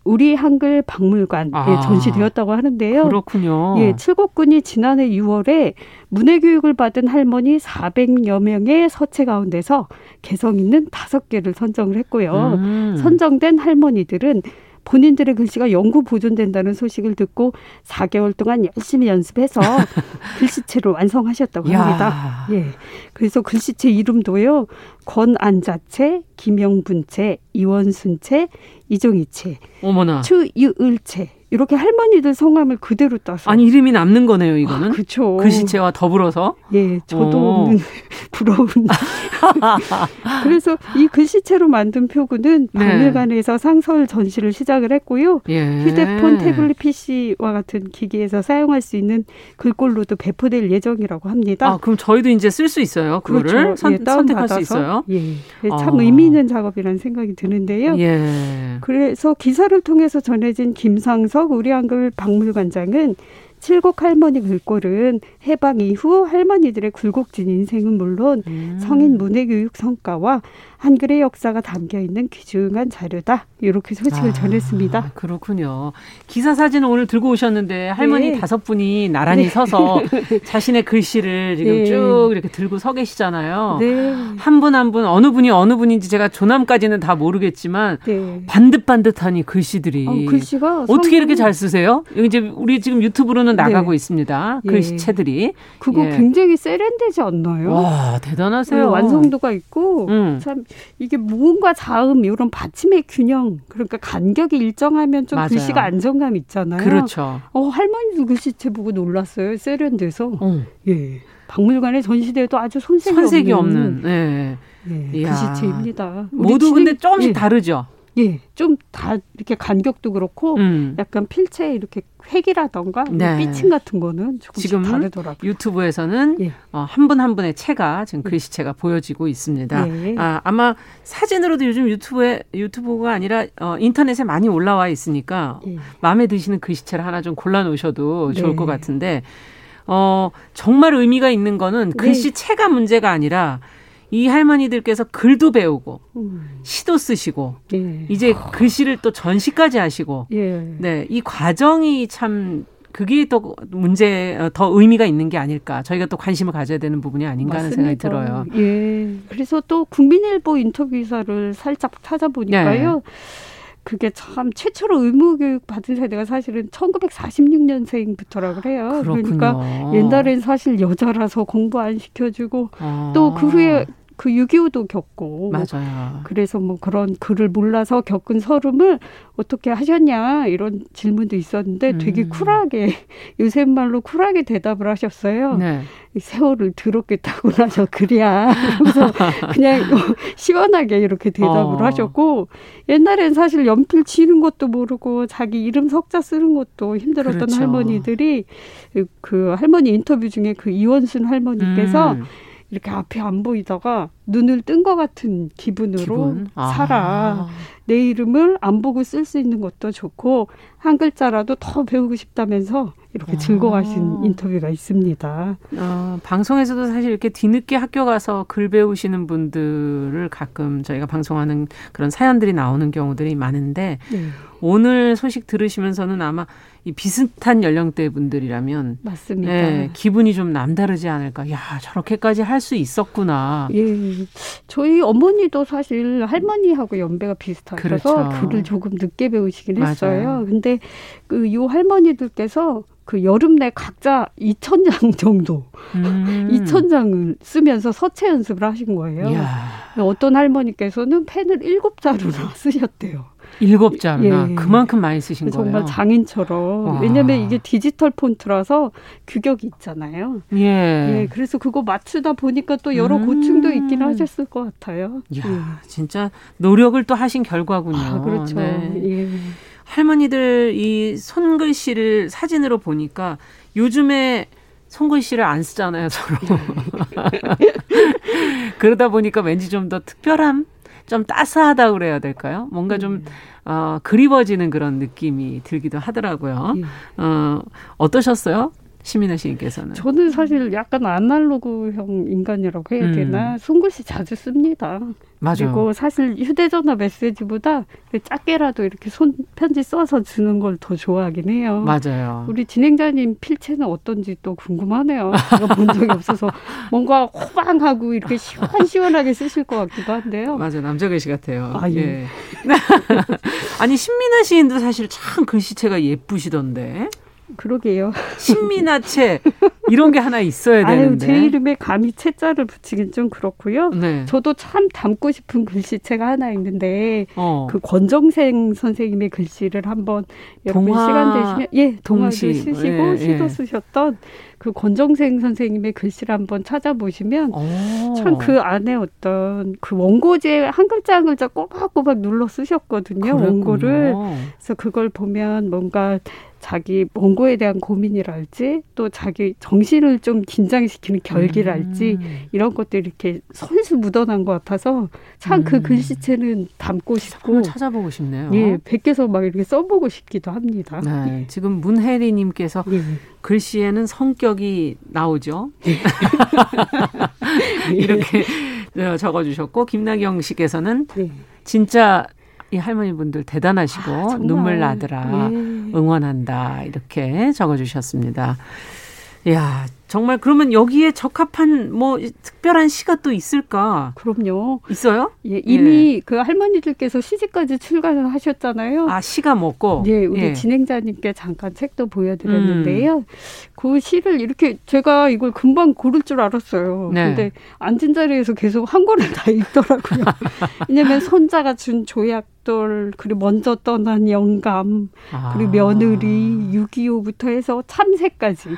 우리 한글 박물관에 아, 전시되었다고 하는데요. 그렇군요. 예, 칠곡군이 지난해 6월에 문해 교육을 받은 할머니 400여 명의 서체 가운데서 개성 있는 다섯 개를 선정을 했고요. 음. 선정된 할머니들은 본인들의 글씨가 영구 보존된다는 소식을 듣고 4개월 동안 열심히 연습해서 글씨체를 완성하셨다고 합니다. 예. 그래서 글씨체 이름도요. 권안자체, 김영분체, 이원순체, 이종이체, 어머나. 추유을체 이렇게 할머니들 성함을 그대로 따서 아니 이름이 남는 거네요 이거는 아, 그렇죠 글씨체와 더불어서 예 저도 없는 부러운 그래서 이 글씨체로 만든 표구는 네. 박물관에서 상설 전시를 시작을 했고요 예. 휴대폰 태블릿 PC와 같은 기기에서 사용할 수 있는 글꼴로도 배포될 예정이라고 합니다 아 그럼 저희도 이제 쓸 수 있어요 그거를 그렇죠. 선, 예, 선택할 수 있어요 예. 참 아. 의미 있는 작업이라는 생각이 드는데요 예. 그래서 기사를 통해서 전해진 김상석 우리 한글 박물관장은 칠곡 할머니 글꼴은 해방 이후 할머니들의 굴곡진 인생은 물론 음. 성인 문해교육 성과와 한글의 역사가 담겨 있는 귀중한 자료다. 이렇게 소식을 아, 전했습니다. 그렇군요. 기사 사진을 오늘 들고 오셨는데 할머니 네. 다섯 분이 나란히 네. 서서 자신의 글씨를 지금 네. 쭉 이렇게 들고 서 계시잖아요. 네. 한분 한분 한 분 어느 분이 어느 분인지 제가 조남까지는 다 모르겠지만 네. 반듯반듯하니 글씨들이 어, 글씨가 어떻게 이렇게 잘 쓰세요? 이제 우리 지금 유튜브로는 나가고 네. 있습니다. 예. 글씨체들이 그거 예. 굉장히 세련되지 않나요? 와 대단하세요. 완성도가 있고 음. 참 이게 무음과 자음 이런 받침의 균형 그러니까 간격이 일정하면 좀 맞아요. 글씨가 안정감 있잖아요. 그렇죠. 어 할머니도 글씨체 보고 놀랐어요. 세련돼서. 어. 예. 박물관에 전시돼도 아주 손색이, 손색이 없는, 없는 네. 예, 글씨체입니다. 모두 근데 조금씩 예. 다르죠. 예, 좀 다 이렇게 간격도 그렇고 음. 약간 필체 이렇게 획이라던가 네. 삐침 같은 거는 지금 다르더라고요. 유튜브에서는 예. 어, 한분 한 분의 체가 지금 예. 글씨체가 보여지고 있습니다. 예. 아, 아마 사진으로도 요즘 유튜브에 유튜브가 아니라 어, 인터넷에 많이 올라와 있으니까 예. 마음에 드시는 글씨체를 하나 좀 골라 놓으셔도 좋을 네. 것 같은데 어, 정말 의미가 있는 거는 네. 글씨체가 문제가 아니라 이 할머니들께서 글도 배우고 음. 시도 쓰시고 예. 이제 글씨를 또 전시까지 하시고 예. 네, 이 과정이 참 그게 더 문제 어, 더 의미가 있는 게 아닐까 저희가 또 관심을 가져야 되는 부분이 아닌가 하는 생각이 들어요. 예. 그래서 또 국민일보 인터뷰 기사를 살짝 찾아보니까요. 네. 그게 참 최초로 의무 교육 받은 세대가 사실은 1946년생부터라 그래요. 그렇군요. 그러니까 옛날엔 사실 여자라서 공부 안 시켜주고 아. 또그 후에 그 6.25도 겪고 맞아요. 그래서 뭐 그런 글을 몰라서 겪은 서름을 어떻게 하셨냐 이런 질문도 있었는데 되게 음. 쿨하게 요새 말로 쿨하게 대답을 하셨어요. 네. 세월을 더럽게 타고 나서 그래야 그래서 그냥 시원하게 이렇게 대답을 어. 하셨고 옛날엔 사실 연필 치는 것도 모르고 자기 이름 석자 쓰는 것도 힘들었던 그렇죠. 할머니들이 그 할머니 인터뷰 중에 그 이원순 할머니께서 음. 이렇게 앞이 안 보이다가 눈을 뜬 것 같은 기분으로 기분? 아. 살아. 내 이름을 안 보고 쓸 수 있는 것도 좋고 한 글자라도 더 배우고 싶다면서 이렇게 아. 즐거워하신 인터뷰가 있습니다. 어, 방송에서도 사실 이렇게 뒤늦게 학교 가서 글 배우시는 분들을 가끔 저희가 방송하는 그런 사연들이 나오는 경우들이 많은데 네. 오늘 소식 들으시면서는 아마 이 비슷한 연령대 분들이라면 맞습니다. 예, 기분이 좀 남다르지 않을까. 야 저렇게까지 할 수 있었구나. 예, 저희 어머니도 사실 할머니하고 연배가 비슷하셔서 그렇죠. 글을 조금 늦게 배우시긴 했어요. 맞아요. 근데 그 요 할머니들께서 그 여름 내 각자 2천 장 정도, 음. 2천 장을 쓰면서 서체 연습을 하신 거예요. 이야. 어떤 할머니께서는 펜을 일곱 자루나 쓰셨대요. 일곱 자루나 예. 그만큼 많이 쓰신 정말 거예요. 정말 장인처럼. 와. 왜냐하면 이게 디지털 폰트라서 규격이 있잖아요. 예. 예. 그래서 그거 맞추다 보니까 또 여러 음. 고충도 있긴 하셨을 것 같아요. 야, 예. 진짜 노력을 또 하신 결과군요. 아, 그렇죠. 네. 예. 할머니들 이 손글씨를 사진으로 보니까 요즘에 손글씨를 안 쓰잖아요, 서로. 그러다 보니까 왠지 좀 더 특별함? 좀 따스하다 그래야 될까요? 뭔가 좀 음. 어, 그리워지는 그런 느낌이 들기도 하더라고요. 예. 어, 어떠셨어요? 시민아 시인께서는 저는 사실 약간 아날로그형 인간이라고 해야 음. 되나 음. 손글씨 자주 씁니다. 맞아요. 그리고 사실 휴대전화 메시지보다 작게라도 이렇게 손 편지 써서 주는 걸 더 좋아하긴 해요. 맞아요. 우리 진행자님 필체는 어떤지 또 궁금하네요. 제가 본 적이 없어서 뭔가 호방하고 이렇게 시원시원하게 쓰실 것 같기도 한데요. 맞아요. 남자 글씨 같아요. 아, 예. 예. 아니 신민아 시인도 사실 참 글씨체가 예쁘시던데. 그러게요. 신민아채 이런 게 하나 있어야 되는데. 아유, 제 이름에 감히 채자를 붙이긴 좀 그렇고요. 네. 저도 참 담고 싶은 글씨체가 하나 있는데 어. 그 권정생 선생님의 글씨를 한번 여러분 시간 되시면 예 동화도 쓰시고 예, 시도 예. 쓰셨던 그 권정생 선생님의 글씨를 한번 찾아보시면 참 그 안에 어떤 그 원고지에 한 글자 한 글자 꼬박꼬박 눌러 쓰셨거든요. 그랬군요. 원고를. 그래서 그걸 보면 뭔가 자기 원고에 대한 고민이랄지 또 자기 정신을 좀 긴장시키는 결기랄지 음. 이런 것들이 이렇게 손수 묻어난 것 같아서 참그 음. 글씨체는 담고 싶고 찾아보고 싶네요. 예, 베껴서 막 이렇게 써보고 싶기도 합니다. 네, 지금 문혜리님께서 예. 글씨에는 성격이 나오죠. 예. 이렇게 적어주셨고 김나경 씨께서는 예. 진짜 이 할머니 분들 대단하시고 아, 눈물 나더라 예. 응원한다 이렇게 적어 주셨습니다. 야 정말 그러면 여기에 적합한 뭐 특별한 시가 또 있을까? 그럼요. 있어요? 예, 이미 예. 그 할머니들께서 시집까지 출간을 하셨잖아요. 아 시가 먹고. 예, 우리 예. 진행자님께 잠깐 책도 보여드렸는데요. 음. 그 시를 이렇게 제가 이걸 금방 고를 줄 알았어요. 네. 근데 앉은 자리에서 계속 한 권을 다 읽더라고요. 왜냐면 손자가 준 조약 돌 그리고 먼저 떠난 영감 아. 그리고 며느리 6.25부터 해서 참새까지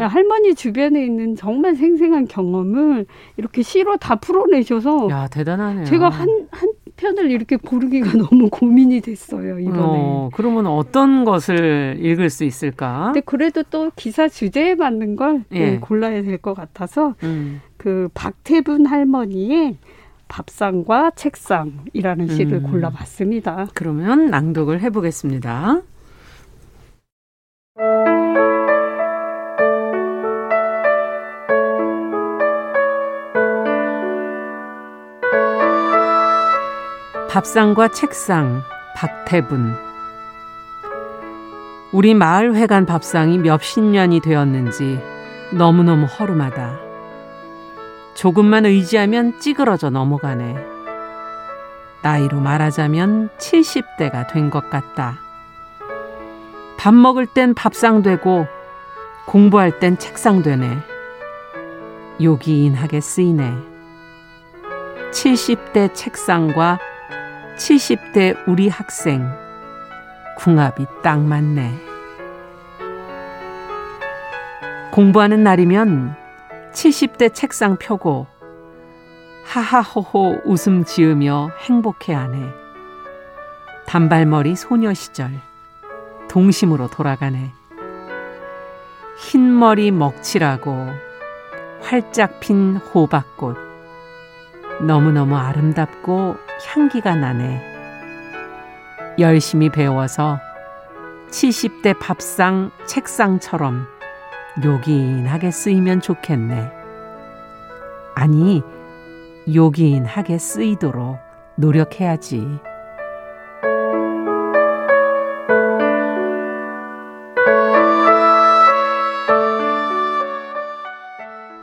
아. 할머니 주변에 있는 정말 생생한 경험을 이렇게 시로 다 풀어내셔서 야 대단하네요. 제가 한 한 편을 이렇게 고르기가 너무 고민이 됐어요 이번에. 어, 그러면 어떤 것을 읽을 수 있을까? 근데 그래도 또 기사 주제에 맞는 걸 예. 골라야 될 것 같아서 음. 그 박태분 할머니의 밥상과 책상이라는 시를 음. 골라봤습니다. 그러면 낭독을 해보겠습니다. 밥상과 책상 박태분 우리 마을 회관 밥상이 몇십 년이 되었는지 너무너무 허름하다. 조금만 의지하면 찌그러져 넘어가네. 나이로 말하자면 70대가 된 것 같다. 밥 먹을 땐 밥상 되고 공부할 땐 책상 되네. 요기인하게 쓰이네. 70대 책상과 70대 우리 학생. 궁합이 딱 맞네. 공부하는 날이면 70대 책상 펴고 하하호호 웃음 지으며 행복해하네. 단발머리 소녀 시절 동심으로 돌아가네. 흰머리 먹칠하고 활짝 핀 호박꽃 너무너무 아름답고 향기가 나네. 열심히 배워서 70대 밥상 책상처럼 요긴하게 쓰이면 좋겠네. 아니, 요긴하게 쓰이도록 노력해야지.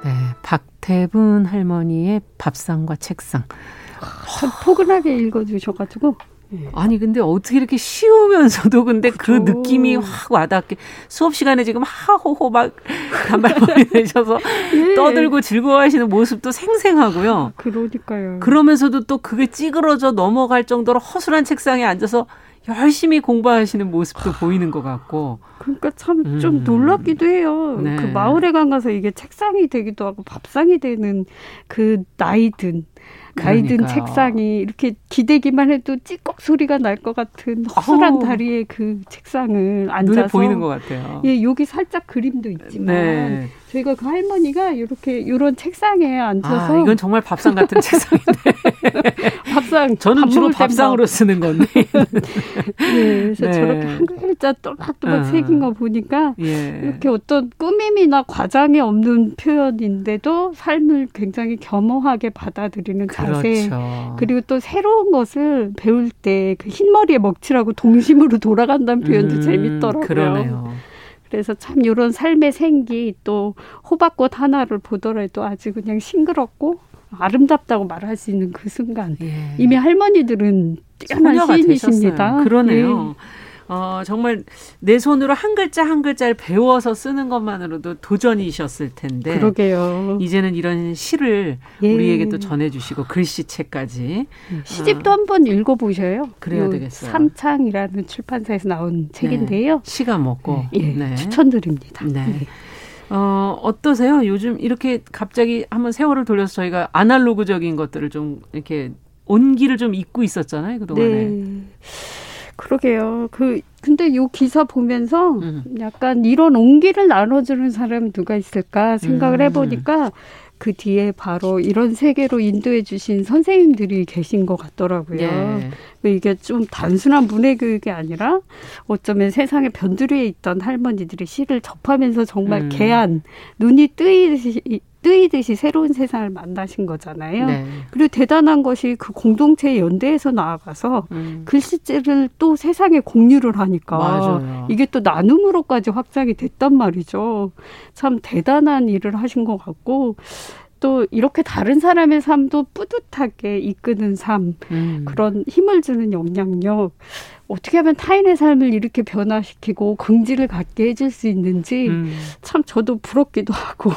네, 박태분 할머니의 밥상과 책상. 참 포근하게 읽어주셔가지고 예. 아니 근데 어떻게 이렇게 쉬우면서도 근데 그 그렇죠. 그 느낌이 확 와닿게 수업 시간에 지금 하호호 막 단발머리 내셔서 예. 떠들고 즐거워하시는 모습도 생생하고요. 아, 그러니까요. 그러면서도 또 그게 찌그러져 넘어갈 정도로 허술한 책상에 앉아서 열심히 공부하시는 모습도 보이는 것 같고. 그러니까 참좀 음. 놀랍기도 해요. 네. 그 마을에 가서 이게 책상이 되기도 하고 밥상이 되는 그 나이든 가이든 책상이 이렇게 기대기만 해도 찌꺽 소리가 날 것 같은 허술한 다리에 그 책상을 앉아서 눈에 보이는 것 같아요. 예, 여기 살짝 그림도 있지만 네. 저희가 그 할머니가 이렇게 이런 책상에 앉아서 아, 이건 정말 밥상 같은 책상인데 밥상 저는 주로 밥상으로 쓰는 건데 예, 그래서 네. 저렇게 한 글자 또박또박 아. 새긴 거 보니까 예. 이렇게 어떤 꾸밈이나 과장이 없는 표현인데도 삶을 굉장히 겸허하게 받아들이는 자세 그렇죠. 그리고 또 새로운 것을 배울 때 그 흰머리에 먹칠하고 동심으로 돌아간다는 표현도 음, 재밌더라고요. 그러네요. 그래서 참 이런 삶의 생기 또 호박꽃 하나를 보더라도 아주 그냥 싱그럽고 아름답다고 말할 수 있는 그 순간 예. 이미 할머니들은 뛰어난 시인이십니다. 그러네요. 예. 어, 정말 내 손으로 한 글자 한 글자를 배워서 쓰는 것만으로도 도전이셨을 텐데. 그러게요. 이제는 이런 시를 예. 우리에게 또 전해주시고 글씨체까지. 예. 시집도 어. 한번 읽어보셔요. 그래야 되겠어요. 삼창이라는 출판사에서 나온 책인데요. 네. 시가 먹고. 예. 네. 추천드립니다. 네. 네. 어, 어떠세요? 요즘 이렇게 갑자기 한번 세월을 돌려서 저희가 아날로그적인 것들을 좀 이렇게 온기를 좀 잊고 있었잖아요, 그동안에. 네. 그러게요. 그 근데 요 기사 보면서 음. 약간 이런 온기를 나눠주는 사람 누가 있을까 생각을 음. 해보니까 그 뒤에 바로 이런 세계로 인도해 주신 선생님들이 계신 것 같더라고요. 예. 이게 좀 단순한 문해 교육이 아니라 어쩌면 세상에 변두리에 있던 할머니들이 시를 접하면서 정말 음. 개안 눈이 뜨이듯이 뜨이듯이 새로운 세상을 만나신 거잖아요. 네. 그리고 대단한 것이 그 공동체 연대에서 나아가서 음. 글씨체를 또 세상에 공유를 하니까 맞아요. 이게 또 나눔으로까지 확장이 됐단 말이죠. 참 대단한 일을 하신 것 같고 또 이렇게 다른 사람의 삶도 뿌듯하게 이끄는 삶, 음. 그런 힘을 주는 영향력, 어떻게 하면 타인의 삶을 이렇게 변화시키고 긍지를 갖게 해줄 수 있는지 음. 참 저도 부럽기도 하고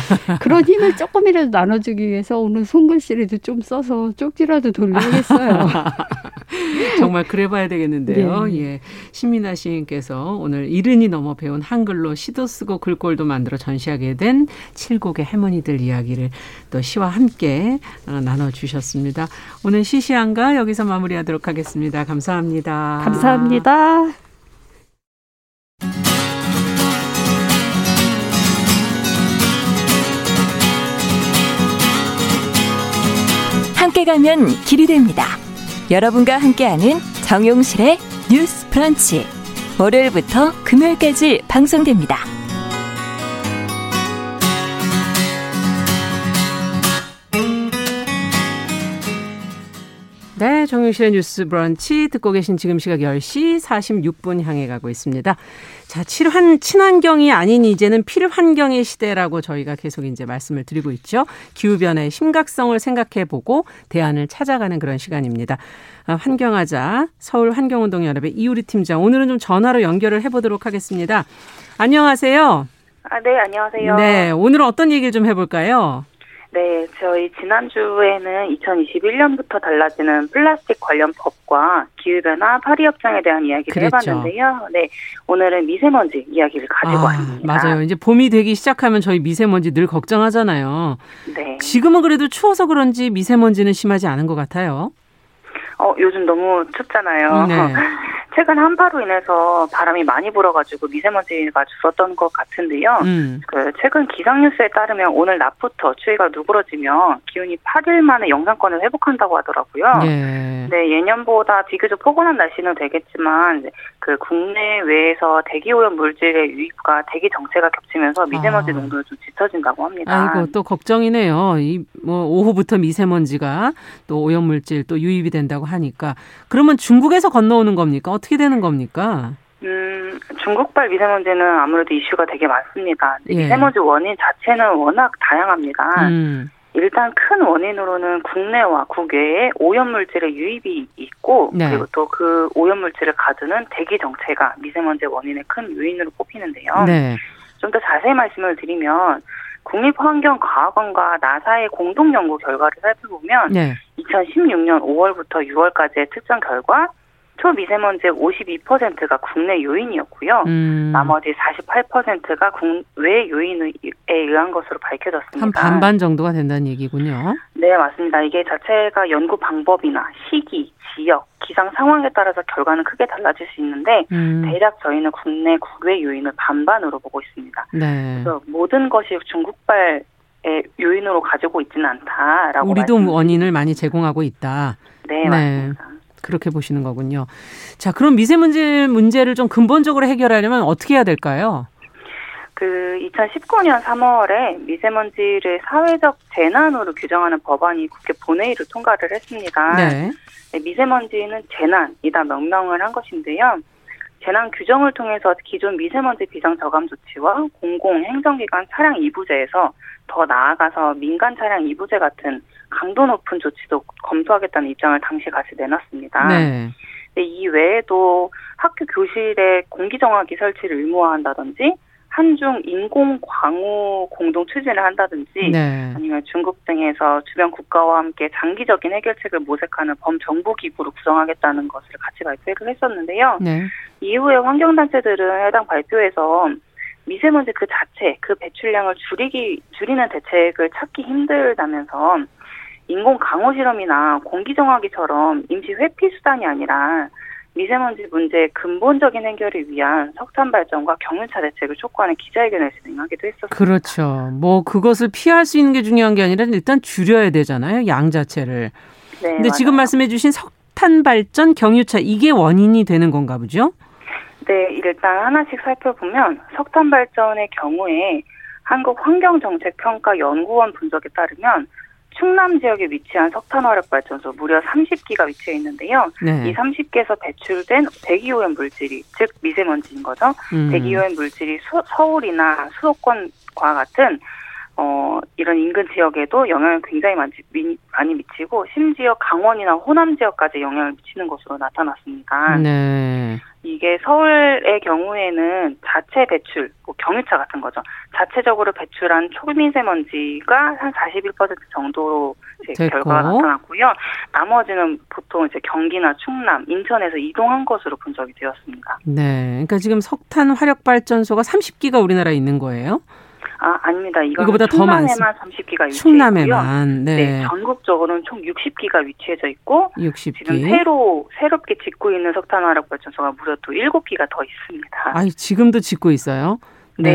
그런 힘을 조금이라도 나눠주기 위해서 오늘 손글씨라도 좀 써서 쪽지라도 돌려야겠어요. 정말 그래봐야 되겠는데요. 네. 예, 신민아 시인께서 오늘 이른이 넘어 배운 한글로 시도 쓰고 글꼴도 만들어 전시하게 된 칠곡의 할머니들 이야기를 또 시와 함께 어, 나눠주셨습니다. 오늘 시시한가 여기서 마무리하도록 하겠습니다. 감사합니다. 감사합니다. 함께 가면 길이 됩니다. 여러분과 함께하는 정용실의 뉴스 브런치. 월요일부터 금요일까지 방송됩니다. 네, 정용실의 뉴스 브런치 듣고 계신 지금 시각 10시 46분 향해 가고 있습니다. 자, 칠환, 친환경이 아닌 이제는 필환경의 시대라고 저희가 계속 이제 말씀을 드리고 있죠. 기후 변화의 심각성을 생각해 보고 대안을 찾아가는 그런 시간입니다. 아, 환경하자 서울 환경운동 연합의 이우리 팀장 오늘은 좀 전화로 연결을 해 보도록 하겠습니다. 안녕하세요. 아, 네, 안녕하세요. 네, 오늘은 어떤 얘기를 좀 해볼까요? 네, 저희 지난주에는 2021년부터 달라지는 플라스틱 관련 법과 기후변화 파리 협정에 대한 이야기를 그랬죠. 해봤는데요. 네, 오늘은 미세먼지 이야기를 가지고 아, 왔습니다. 맞아요. 이제 봄이 되기 시작하면 저희 미세먼지 늘 걱정하잖아요. 네. 지금은 그래도 추워서 그런지 미세먼지는 심하지 않은 것 같아요. 어, 요즘 너무 춥잖아요. 네. 최근 한파로 인해서 바람이 많이 불어가지고 미세먼지가 줄었던 것 같은데요. 음. 그 최근 기상 뉴스에 따르면 오늘 낮부터 추위가 누그러지면 기온이 8일 만에 영상권을 회복한다고 하더라고요. 네. 네, 예년보다 비교적 포근한 날씨는 되겠지만 그 국내외에서 대기 오염 물질의 유입과 대기 정체가 겹치면서 미세먼지 아. 농도가 좀 짙어진다고 합니다. 아이고 또 걱정이네요. 이 뭐 오후부터 미세먼지가 또 오염 물질 또 유입이 된다고 하니까 그러면 중국에서 건너오는 겁니까? 어떻게 되는 겁니까? 음, 중국발 미세먼지는 아무래도 이슈가 되게 많습니다. 예. 미세먼지 원인 자체는 워낙 다양합니다. 음. 일단 큰 원인으로는 국내와 국외에 오염물질의 유입이 있고 네. 그리고 또 그 오염물질을 가두는 대기 정체가 미세먼지 원인의 큰 요인으로 꼽히는데요. 네. 좀 더 자세히 말씀을 드리면 국립환경과학원과 나사의 공동 연구 결과를 살펴보면 네. 2016년 5월부터 6월까지의 특정 결과 초미세먼지의 52%가 국내 요인이었고요. 음. 나머지 48%가 국외 요인에 의한 것으로 밝혀졌습니다. 한 반반 정도가 된다는 얘기군요. 네, 맞습니다. 이게 자체가 연구 방법이나 시기, 지역, 기상 상황에 따라서 결과는 크게 달라질 수 있는데 음. 대략 저희는 국내 국외 요인을 반반으로 보고 있습니다. 네. 그래서 모든 것이 중국발 의 요인으로 가지고 있지는 않다라고 우리도 원인을 많이 제공하고 있다. 네, 네. 맞습니다. 그렇게 보시는 거군요. 자, 그럼 미세먼지 문제를 좀 근본적으로 해결하려면 어떻게 해야 될까요? 그 2019년 3월에 미세먼지를 사회적 재난으로 규정하는 법안이 국회 본회의를 통과를 했습니다. 네. 네 미세먼지는 재난이다 명명을 한 것인데요. 재난 규정을 통해서 기존 미세먼지 비상 저감 조치와 공공 행정기관 차량 2부제에서 더 나아가서 민간 차량 2부제 같은 강도 높은 조치도 검토하겠다는 입장을 당시 같이 내놨습니다. 네. 이 외에도 학교 교실에 공기정화기 설치를 의무화한다든지 한중 인공 광우 공동 추진을 한다든지 네. 아니면 중국 등에서 주변 국가와 함께 장기적인 해결책을 모색하는 범정부 기구를 구성하겠다는 것을 같이 발표를 했었는데요. 네. 이후에 환경단체들은 해당 발표에서 미세먼지 그 자체, 그 배출량을 줄이기 줄이는 대책을 찾기 힘들다면서 인공 강호 실험이나 공기 정화기처럼 임시 회피 수단이 아니라 미세먼지 문제의 근본적인 해결을 위한 석탄 발전과 경유차 대책을 촉구하는 기자회견을 진행하기도 했었습니다. 그렇죠. 뭐 그것을 피할 수 있는 게 중요한 게 아니라 일단 줄여야 되잖아요. 양 자체를. 네. 근데 맞아요. 지금 말씀해 주신 석탄 발전 경유차 이게 원인이 되는 건가 보죠? 네, 일단 하나씩 살펴보면 석탄 발전의 경우에 한국환경정책평가연구원 분석에 따르면 충남 지역에 위치한 석탄화력발전소 무려 30기가 위치해 있는데요. 네. 이 30기에서 배출된 대기오염 물질이 즉 미세먼지인 거죠. 음. 대기오염 물질이 수, 서울이나 수도권과 같은 어, 이런 인근 지역에도 영향을 굉장히 많이, 많이 미치고 심지어 강원이나 호남 지역까지 영향을 미치는 것으로 나타났습니다. 네. 이게 서울의 경우에는 자체 배출, 뭐 경유차 같은 거죠. 자체적으로 배출한 초미세먼지가 한 41% 정도로 이제 결과가 나타났고요. 나머지는 보통 이제 경기나 충남, 인천에서 이동한 것으로 분석이 되었습니다. 네. 그러니까 지금 석탄 화력 발전소가 30기가 우리나라에 있는 거예요? 아, 아닙니다. 이거보다 더 많습니다. 30기가 위치해 충남에만. 네. 네. 전국적으로는 총 60기가 위치해져 있고 60기. 지금 새로 새롭게 짓고 있는 석탄화력 발전소가 무려 또 7기가 더 있습니다. 아, 지금도 짓고 있어요? 네.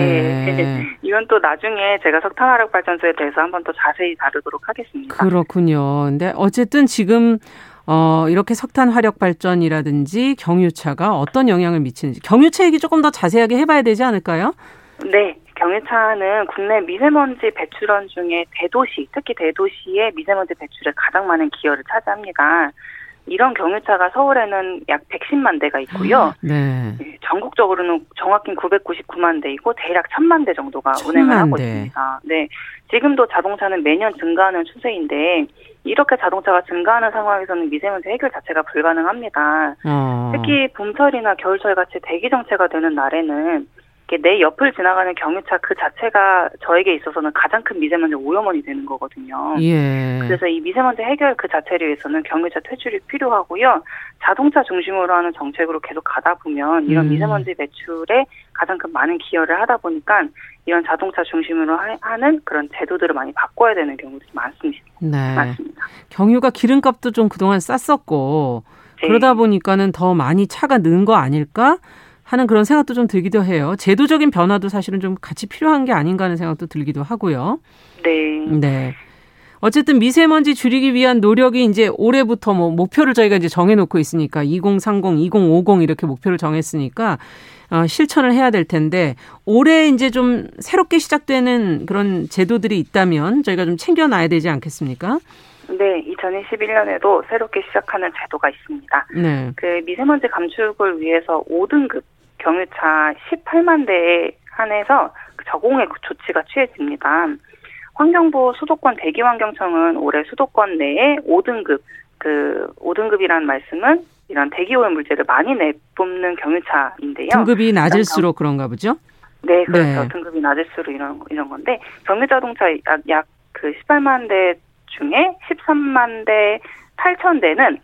네. 이건 또 나중에 제가 석탄화력 발전소에 대해서 한번 더 자세히 다루도록 하겠습니다. 그렇군요. 근데 어쨌든 지금 어, 이렇게 석탄 화력 발전이라든지 경유차가 어떤 영향을 미치는지 경유차 얘기 조금 더 자세하게 해봐야 되지 않을까요? 네. 경유차는 국내 미세먼지 배출원 중에 대도시, 특히 대도시의 미세먼지 배출에 가장 많은 기여를 차지합니다. 이런 경유차가 서울에는 약 110만 대가 있고요. 네. 네 전국적으로는 정확히 999만 대이고 대략 1000만 대 정도가 운행을 하고 대. 있습니다. 네. 지금도 자동차는 매년 증가하는 추세인데 이렇게 자동차가 증가하는 상황에서는 미세먼지 해결 자체가 불가능합니다. 어. 특히 봄철이나 겨울철 같이 대기 정체가 되는 날에는 내 옆을 지나가는 경유차 그 자체가 저에게 있어서는 가장 큰 미세먼지 오염원이 되는 거거든요. 예. 그래서 이 미세먼지 해결 그 자체를 위해서는 경유차 퇴출이 필요하고요. 자동차 중심으로 하는 정책으로 계속 가다 보면 이런 음. 미세먼지 배출에 가장 큰 많은 기여를 하다 보니까 이런 자동차 중심으로 하는 그런 제도들을 많이 바꿔야 되는 경우들이 많습니다. 네. 많습니다. 경유가 기름값도 좀 그동안 쌌었고 네. 그러다 보니까는 더 많이 차가 는 거 아닐까? 하는 그런 생각도 좀 들기도 해요. 제도적인 변화도 사실은 좀 같이 필요한 게 아닌가 하는 생각도 들기도 하고요. 네. 네. 어쨌든 미세먼지 줄이기 위한 노력이 이제 올해부터 뭐 목표를 저희가 이제 정해놓고 있으니까 2030, 2050 이렇게 목표를 정했으니까 어, 실천을 해야 될 텐데 올해 이제 좀 새롭게 시작되는 그런 제도들이 있다면 저희가 좀 챙겨놔야 되지 않겠습니까? 네, 2021년에도 새롭게 시작하는 제도가 있습니다. 네. 그 미세먼지 감축을 위해서 5등급 경유차 18만 대에 한해서 저공해 조치가 취해집니다. 환경부 수도권 대기환경청은 올해 수도권 내에 5등급 그 5등급이라는 말씀은 이런 대기오염 물질을 많이 내뿜는 경유차인데요. 등급이 낮을수록 그런가 보죠? 네, 그렇죠. 네. 등급이 낮을수록 이런 이런 건데 경유 자동차 약그 18만 대 중에 13만 대 8천 대는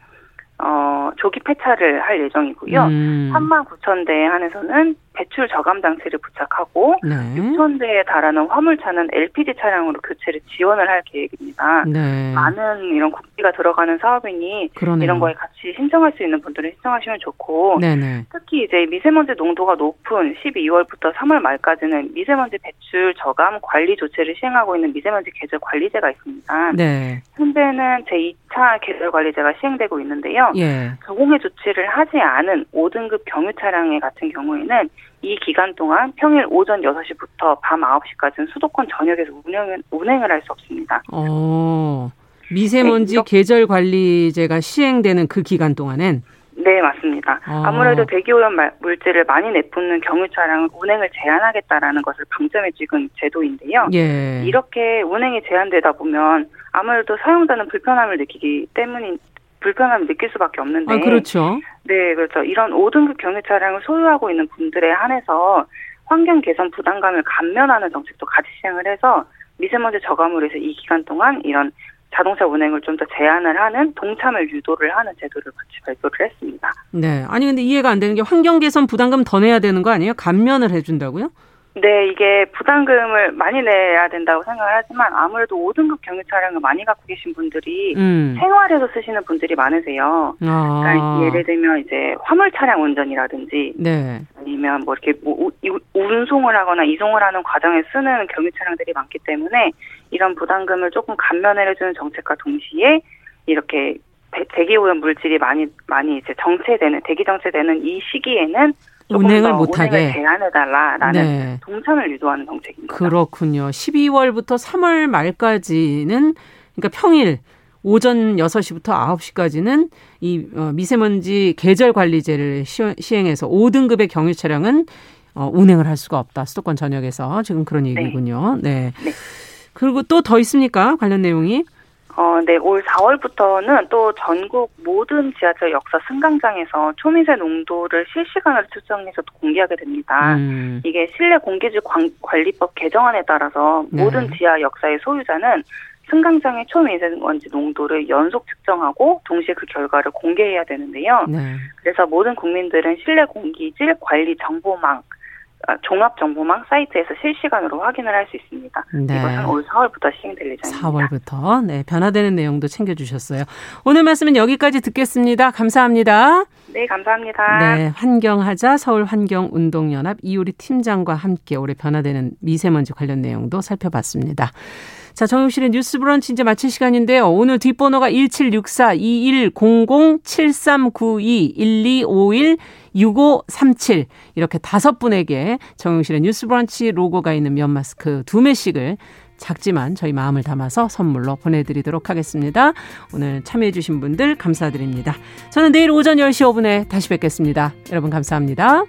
어, 조기 폐차를 할 예정이고요. 음. 3만 9천 대에 한해서는 배출 저감 장치를 부착하고 네. 6천 대에 달하는 화물차는 LPG 차량으로 교체를 지원을 할 계획입니다. 네. 많은 이런 국비가 들어가는 사업이니 그러네요. 이런 거에 같이 신청할 수 있는 분들은 신청하시면 좋고 네네. 특히 이제 미세먼지 농도가 높은 12월부터 3월 말까지는 미세먼지 배출 저감 관리 조치를 시행하고 있는 미세먼지 계절 관리제가 있습니다. 네. 현재는 제2차 계절 관리제가 시행되고 있는데요. 예. 저공해 조치를 하지 않은 5등급 경유 차량의 같은 경우에는 이 기간 동안 평일 오전 6시부터 밤 9시까지는 수도권 전역에서 운행을, 운행을 할 수 없습니다. 어, 미세먼지 네, 계절 관리제가 시행되는 그 기간 동안엔? 네, 맞습니다. 아. 아무래도 대기오염 물질을 많이 내뿜는 경유 차량은 운행을 제한하겠다라는 것을 방점에 찍은 제도인데요. 예. 이렇게 운행이 제한되다 보면 아무래도 사용자는 불편함을 느끼기 때문인 불편함을 느낄 수밖에 없는데. 아, 그렇죠. 네, 그렇죠. 이런 5등급 경유 차량을 소유하고 있는 분들에 한해서 환경 개선 부담감을 감면하는 정책도 같이 시행을 해서 미세먼지 저감으로 해서 이 기간 동안 이런 자동차 운행을 좀 더 제한을 하는 동참을 유도를 하는 제도를 같이 발표를 했습니다. 네. 아니 근데 이해가 안 되는 게 환경 개선 부담금 더 내야 되는 거 아니에요? 감면을 해 준다고요? 네, 이게 부담금을 많이 내야 된다고 생각을 하지만 아무래도 5등급 경유 차량을 많이 갖고 계신 분들이 음. 생활에서 쓰시는 분들이 많으세요. 아. 그러니까 예를 들면 이제 화물 차량 운전이라든지 네. 아니면 뭐 이렇게 뭐 운송을 하거나 이송을 하는 과정에 쓰는 경유 차량들이 많기 때문에 이런 부담금을 조금 감면해주는 정책과 동시에 이렇게 대기 오염 물질이 많이 많이 이제 정체되는 대기 정체되는 이 시기에는 운행을 못하게 제한해달라라는 네. 동선을 유도하는 정책입니다. 그렇군요. 12월부터 3월 말까지는 그러니까 평일 오전 6시부터 9시까지는 이 어, 미세먼지 계절 관리제를 시행해서 5등급의 경유 차량은 어, 운행을 할 수가 없다. 수도권 전역에서 지금 그런 네. 얘기군요. 네. 네. 그리고 또 더 있습니까? 관련 내용이? 어, 네, 올 4월부터는 또 전국 모든 지하철 역사 승강장에서 초미세 농도를 실시간으로 측정해서 공개하게 됩니다. 음. 이게 실내 공기질 관리법 개정안에 따라서 네. 모든 지하 역사의 소유자는 승강장의 초미세먼지 농도를 연속 측정하고 동시에 그 결과를 공개해야 되는데요. 네. 그래서 모든 국민들은 실내 공기질 관리 정보망 아, 종합정보망 사이트에서 실시간으로 확인을 할 수 있습니다. 네. 이것은 올 4월부터 시행될 예정입니다. 4월부터 네 변화되는 내용도 챙겨주셨어요. 오늘 말씀은 여기까지 듣겠습니다. 감사합니다. 네, 감사합니다. 네, 환경하자 서울환경운동연합 이효리 팀장과 함께 올해 변화되는 미세먼지 관련 내용도 살펴봤습니다. 자, 정용실의 뉴스 브런치 이제 마칠 시간인데요. 오늘 뒷번호가 1764-2100-7392-1251-6537 이렇게 다섯 분에게 정용실의 뉴스 브런치 로고가 있는 면 마스크 두 매씩을 작지만 저희 마음을 담아서 선물로 보내드리도록 하겠습니다. 오늘 참여해주신 분들 감사드립니다. 저는 내일 오전 10시 5분에 다시 뵙겠습니다. 여러분 감사합니다.